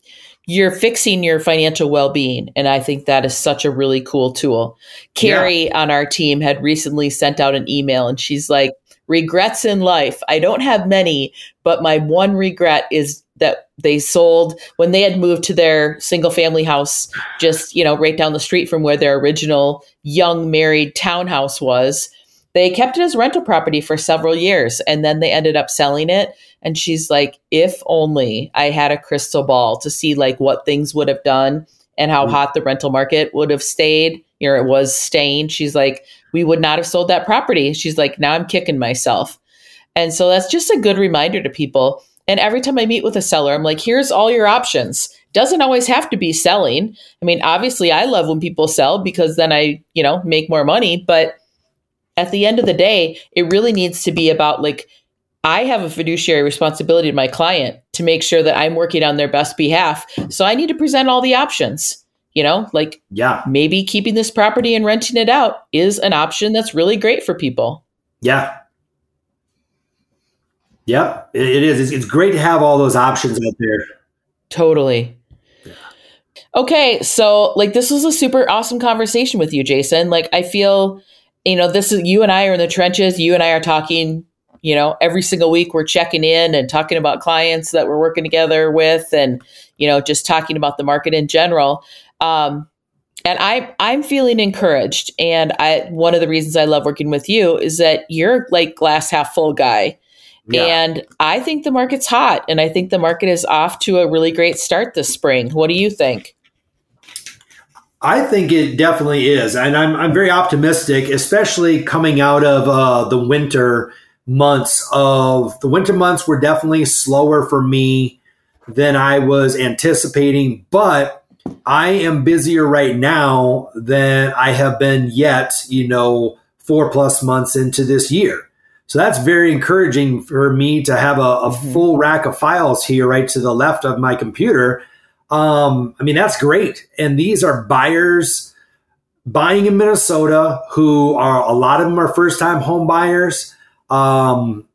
you're fixing your financial well-being. And i think that is such a really cool tool. Carrie yeah. on our team had recently sent out an email and she's like regrets in life. I don't have many but my one regret is that they sold when they had moved to their single family house just you know right down the street from where their original young married townhouse was they kept it as rental property for several years and then they ended up selling it and she's like if only i had a crystal ball to see like what things would have done and how mm-hmm. hot the rental market would have stayed you know it was staying she's like we would not have sold that property. She's like now i'm kicking myself. And so that's just a good reminder to people. And every time i meet with a seller i'm like here's all your options. Doesn't always have to be selling. I mean obviously i love when people sell because then i you know make more money. But at the end of the day, it really needs to be about like, I have a fiduciary responsibility to my client to make sure that I'm working on their best behalf. So I need to present all the options. You know, like, yeah, maybe keeping this property and renting it out is an option that's really great for people. Yeah. Yep, it is. It's great to have all those options out there. Totally. Okay, so like this was a super awesome conversation with you, Jason. Like I feel you know, this is you and I are in the trenches. You and I are talking, you know, every single week we're checking in and talking about clients that we're working together with and, you know, just talking about the market in general. Um, and I, I'm feeling encouraged. And I, one of the reasons I love working with you is that you're like glass half full guy. Yeah. And I think the market's hot and I think the market is off to a really great start this spring. What do you think? I think it definitely is. And I'm, I'm very optimistic, especially coming out of uh, the winter months of the winter months were definitely slower for me than I was anticipating, but I am busier right now than I have been yet, you know, four plus months into this year. So that's very encouraging for me to have a, a mm-hmm. full rack of files here right to the left of my computer um, I mean, that's great. And these are buyers buying in Minnesota who are a lot of them are first time home buyers. Um,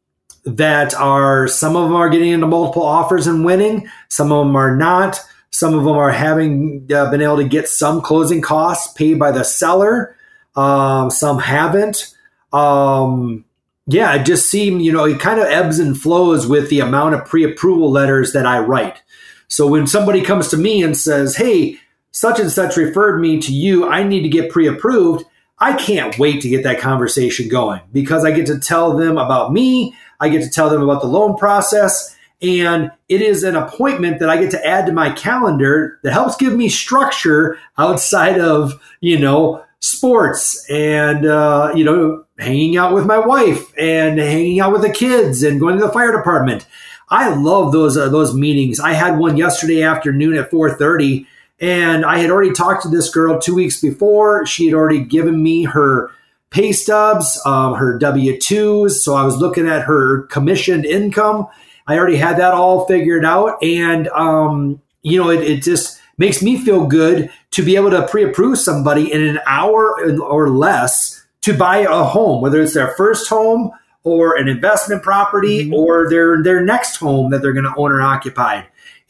that are some of them are getting into multiple offers and winning, some of them are not. Some of them are having uh, been able to get some closing costs paid by the seller. Um, some haven't. Um, yeah, it just seemed, you know, it kind of ebbs and flows with the amount of pre approval letters that I write. So when somebody comes to me and says, Hey, such and such referred me to you, I need to get pre approved. I can't wait to get that conversation going because I get to tell them about me. I get to tell them about the loan process. And it is an appointment that I get to add to my calendar that helps give me structure outside of, you know, sports and, uh, you know, hanging out with my wife and hanging out with the kids and going to the fire department. I love those uh, those meetings. I had one yesterday afternoon at 4:30 and I had already talked to this girl 2 weeks before. She had already given me her pay stubs, um, her W 2s. So I was looking at her commissioned income. I already had that all figured out. And, um, you know, it, it just makes me feel good to be able to pre approve somebody in an hour or less to buy a home, whether it's their first home or an investment property mm-hmm. or their, their next home that they're going to own or occupy.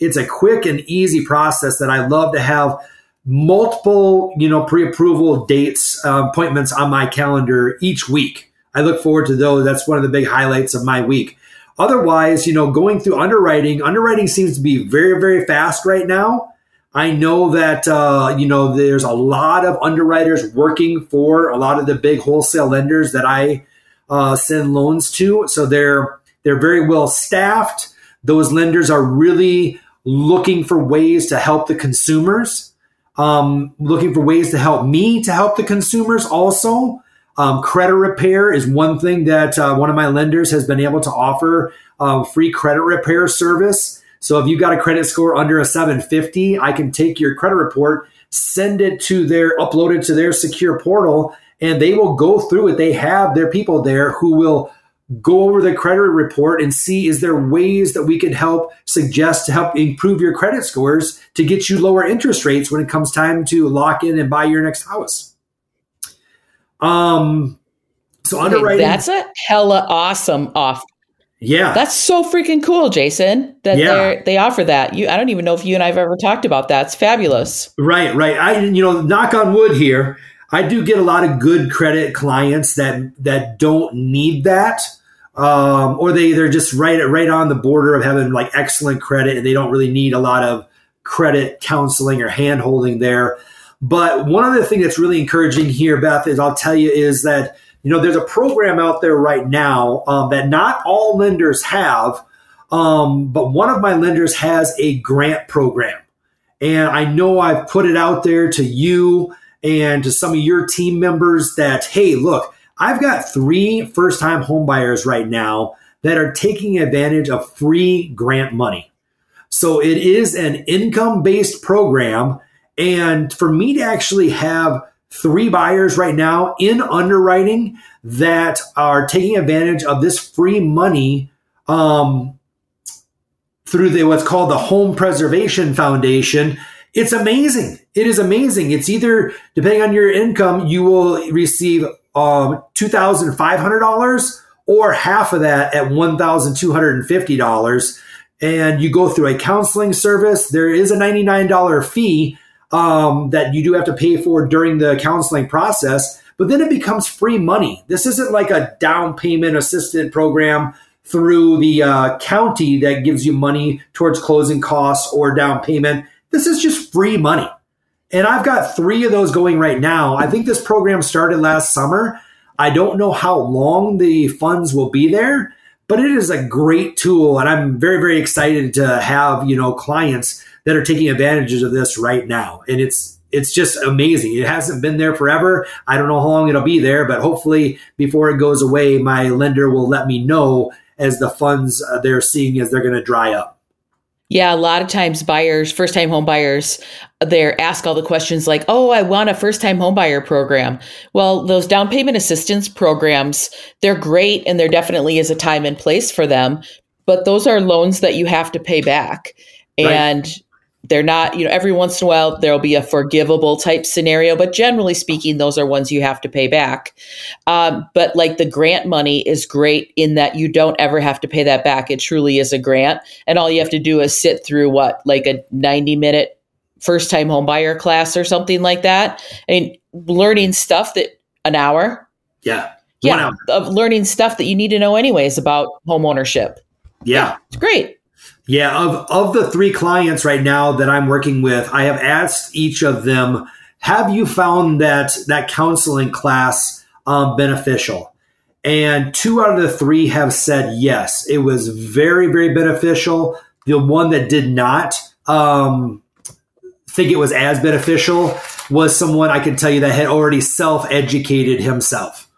It's a quick and easy process that I love to have multiple, you know, pre-approval dates, uh, appointments on my calendar each week. I look forward to those. That's one of the big highlights of my week. Otherwise, you know, going through underwriting, underwriting seems to be very, very fast right now. I know that uh, you know there's a lot of underwriters working for a lot of the big wholesale lenders that I uh, send loans to, so they're they're very well staffed. Those lenders are really looking for ways to help the consumers um, looking for ways to help me to help the consumers also. Um, credit repair is one thing that uh, one of my lenders has been able to offer um, free credit repair service. So if you've got a credit score under a 750, I can take your credit report, send it to their, upload it to their secure portal, and they will go through it. They have their people there who will go over the credit report and see is there ways that we can help suggest to help improve your credit scores to get you lower interest rates when it comes time to lock in and buy your next house. Um so okay, underwriting That's a hella awesome off. Yeah. That's so freaking cool, Jason, that yeah. they they offer that. You I don't even know if you and I've ever talked about that. It's fabulous. Right, right. I you know, knock on wood here. I do get a lot of good credit clients that that don't need that um, or they they're just right right on the border of having like excellent credit and they don't really need a lot of credit counseling or hand holding there. But one other thing that's really encouraging here, Beth, is I'll tell you is that you know there's a program out there right now um, that not all lenders have, um, but one of my lenders has a grant program, and I know I've put it out there to you and to some of your team members that hey, look I've got three first time homebuyers right now that are taking advantage of free grant money. So it is an income based program. And for me to actually have three buyers right now in underwriting that are taking advantage of this free money um, through the what's called the Home Preservation Foundation. It's amazing. It is amazing. It's either, depending on your income, you will receive um, $2,500 or half of that at $1,250. And you go through a counseling service. There is a $99 fee um, that you do have to pay for during the counseling process, but then it becomes free money. This isn't like a down payment assistant program through the uh, county that gives you money towards closing costs or down payment. This is just free money. And I've got three of those going right now. I think this program started last summer. I don't know how long the funds will be there, but it is a great tool. And I'm very, very excited to have, you know, clients that are taking advantages of this right now. And it's, it's just amazing. It hasn't been there forever. I don't know how long it'll be there, but hopefully before it goes away, my lender will let me know as the funds uh, they're seeing as they're going to dry up. Yeah, a lot of times buyers, first time home buyers, they ask all the questions like, "Oh, I want a first time homebuyer program." Well, those down payment assistance programs, they're great and there definitely is a time and place for them, but those are loans that you have to pay back. Right. And they're not, you know, every once in a while there'll be a forgivable type scenario, but generally speaking, those are ones you have to pay back. Um, but like the grant money is great in that you don't ever have to pay that back. It truly is a grant. And all you have to do is sit through what, like a 90 minute first time home buyer class or something like that. And learning stuff that an hour. Yeah. Yeah. Of learning stuff that you need to know anyways about home ownership. Yeah. yeah it's great. Yeah, of of the three clients right now that I'm working with, I have asked each of them, "Have you found that that counseling class um, beneficial?" And two out of the three have said yes. It was very, very beneficial. The one that did not um, think it was as beneficial was someone I can tell you that had already self educated himself,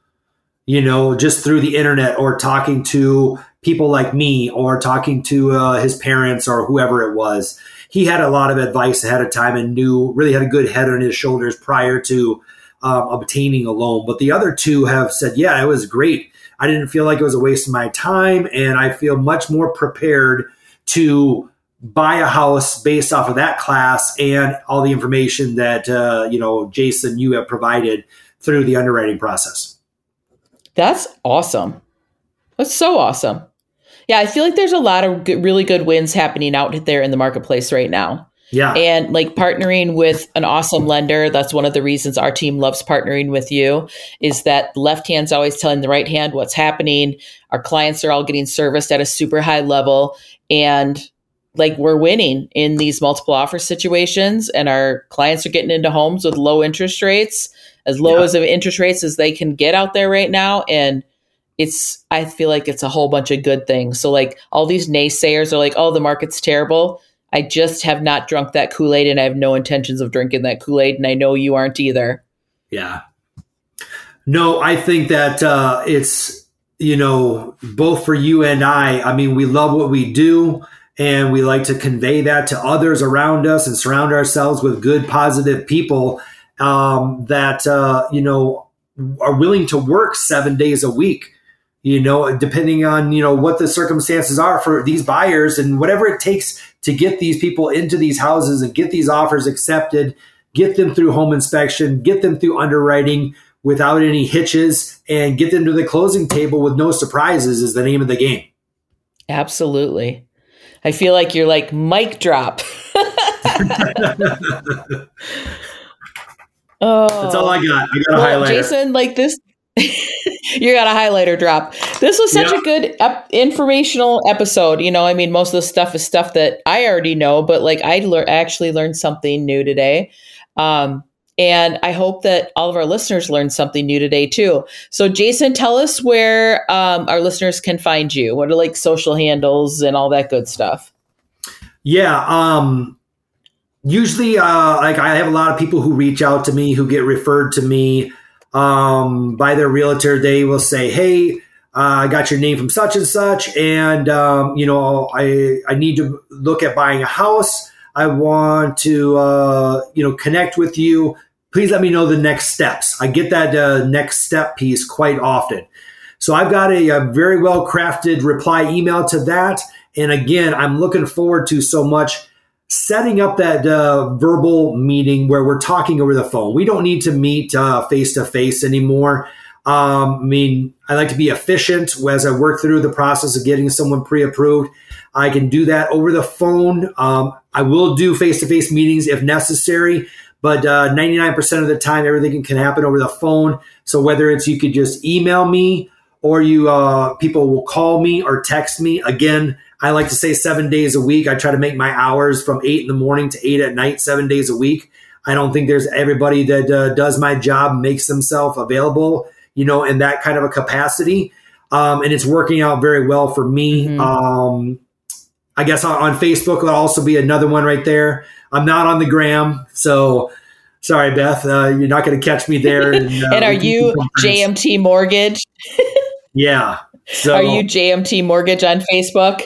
you know, just through the internet or talking to people like me or talking to uh, his parents or whoever it was. He had a lot of advice ahead of time and knew really had a good head on his shoulders prior to um, obtaining a loan. But the other two have said, yeah, it was great. I didn't feel like it was a waste of my time, and I feel much more prepared to buy a house based off of that class and all the information that uh, you know jason you have provided through the underwriting process. That's awesome. That's so awesome. Yeah i feel like there's a lot of good, really good wins happening out there in the marketplace right now. Yeah. And like partnering with an awesome lender that's one of the reasons our team loves partnering with you is that left hand's always telling the right hand what's happening. Our clients are all getting serviced at a super high level. And like we're winning in these multiple offer situations and our clients are getting into homes with low interest rates as low yeah. as of interest rates as they can get out there right now and it's i feel like it's a whole bunch of good things. So like all these naysayers are like oh the market's terrible. I just have not drunk that kool-aid and i have no intentions of drinking that kool-aid and i know you aren't either. Yeah. No i think that uh, it's you know both for you and i i mean we love what we do and we like to convey that to others around us and surround ourselves with good, positive people um, that, uh, you know, are willing to work seven days a week, you know, depending on, you know, what the circumstances are for these buyers and whatever it takes to get these people into these houses and get these offers accepted, get them through home inspection, get them through underwriting without any hitches, and get them to the closing table with no surprises is the name of the game. Absolutely. I feel like you're like mic drop. *laughs* oh, that's all I got. I got a well, highlighter. Jason, like this, *laughs* you got a highlighter drop. This was such a good ep- informational episode. You know, I mean, most of the stuff is stuff that I already know, but like I le- actually learned something new today. Um, and I hope that all of our listeners learned something new today too. So, Jason, tell us where um, our listeners can find you. What are like social handles and all that good stuff? Yeah. Um, usually, uh, like I have a lot of people who reach out to me who get referred to me um, by their realtor. They will say, "Hey, uh, I got your name from such and such, and um, you know, I I need to look at buying a house." I want to, uh, you know, connect with you. Please let me know the next steps. I get that uh, next step piece quite often. So I've got a, a very well crafted reply email to that. And again, I'm looking forward to so much setting up that uh, verbal meeting where we're talking over the phone. We don't need to meet face to face anymore. Um, I mean, I like to be efficient as I work through the process of getting someone pre approved. I can do that over the phone. Um, I will do face to face meetings if necessary, but uh, 99% of the time, everything can happen over the phone. So whether it's you could just email me or you uh, people will call me or text me. Again, I like to say seven days a week. I try to make my hours from eight in the morning to eight at night, seven days a week. I don't think there's everybody that uh, does my job makes themselves available, you know, in that kind of a capacity. Um, and it's working out very well for me. Mm-hmm. Um, I guess on, on Facebook will also be another one right there. I'm not on the gram, so sorry, Beth, uh, you're not going to catch me there. *laughs* And, uh, and are you JMT Mortgage? *laughs* yeah. So, are you JMT Mortgage on Facebook?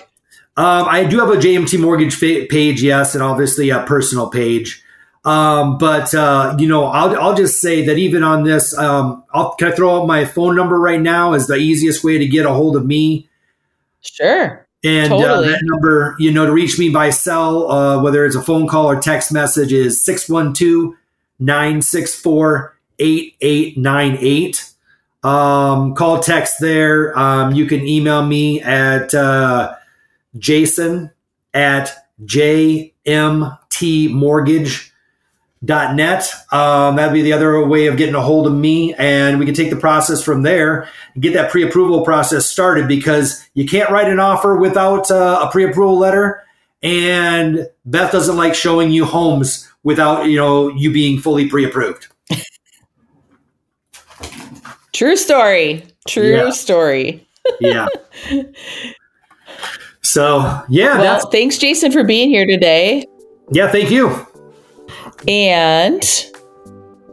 Um, I do have a JMT Mortgage fa- page, yes, and obviously a personal page. Um, but uh, you know, I'll, I'll just say that even on this, um, I'll, can I throw out my phone number right now? Is the easiest way to get a hold of me. Sure. And uh, totally. uh, that number, you know, to reach me by cell, uh, whether it's a phone call or text message, is 612 964 8898. Um, call text there. Um, you can email me at uh, jason at jmtmortgage.com net. Um, that'd be the other way of getting a hold of me, and we can take the process from there and get that pre-approval process started because you can't write an offer without uh, a pre-approval letter, and Beth doesn't like showing you homes without you know you being fully pre-approved. True story. True Yeah. story. *laughs* Yeah. so yeah, Well, that's thanks, Jason, for being here today. yeah. Thank you. And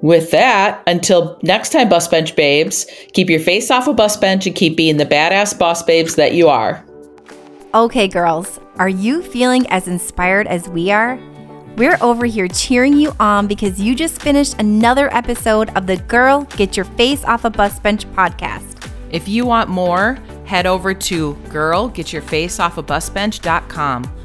with that, until next time, bus bench babes, keep your face off a bus bench and keep being the badass boss babes that you are. Okay, girls, are you feeling as inspired as we are? We're over here cheering you on because you just finished another episode of the Girl Get Your Face Off a Bus Bench podcast. If you want more, head over to girlgetyourfaceoffabusbench.com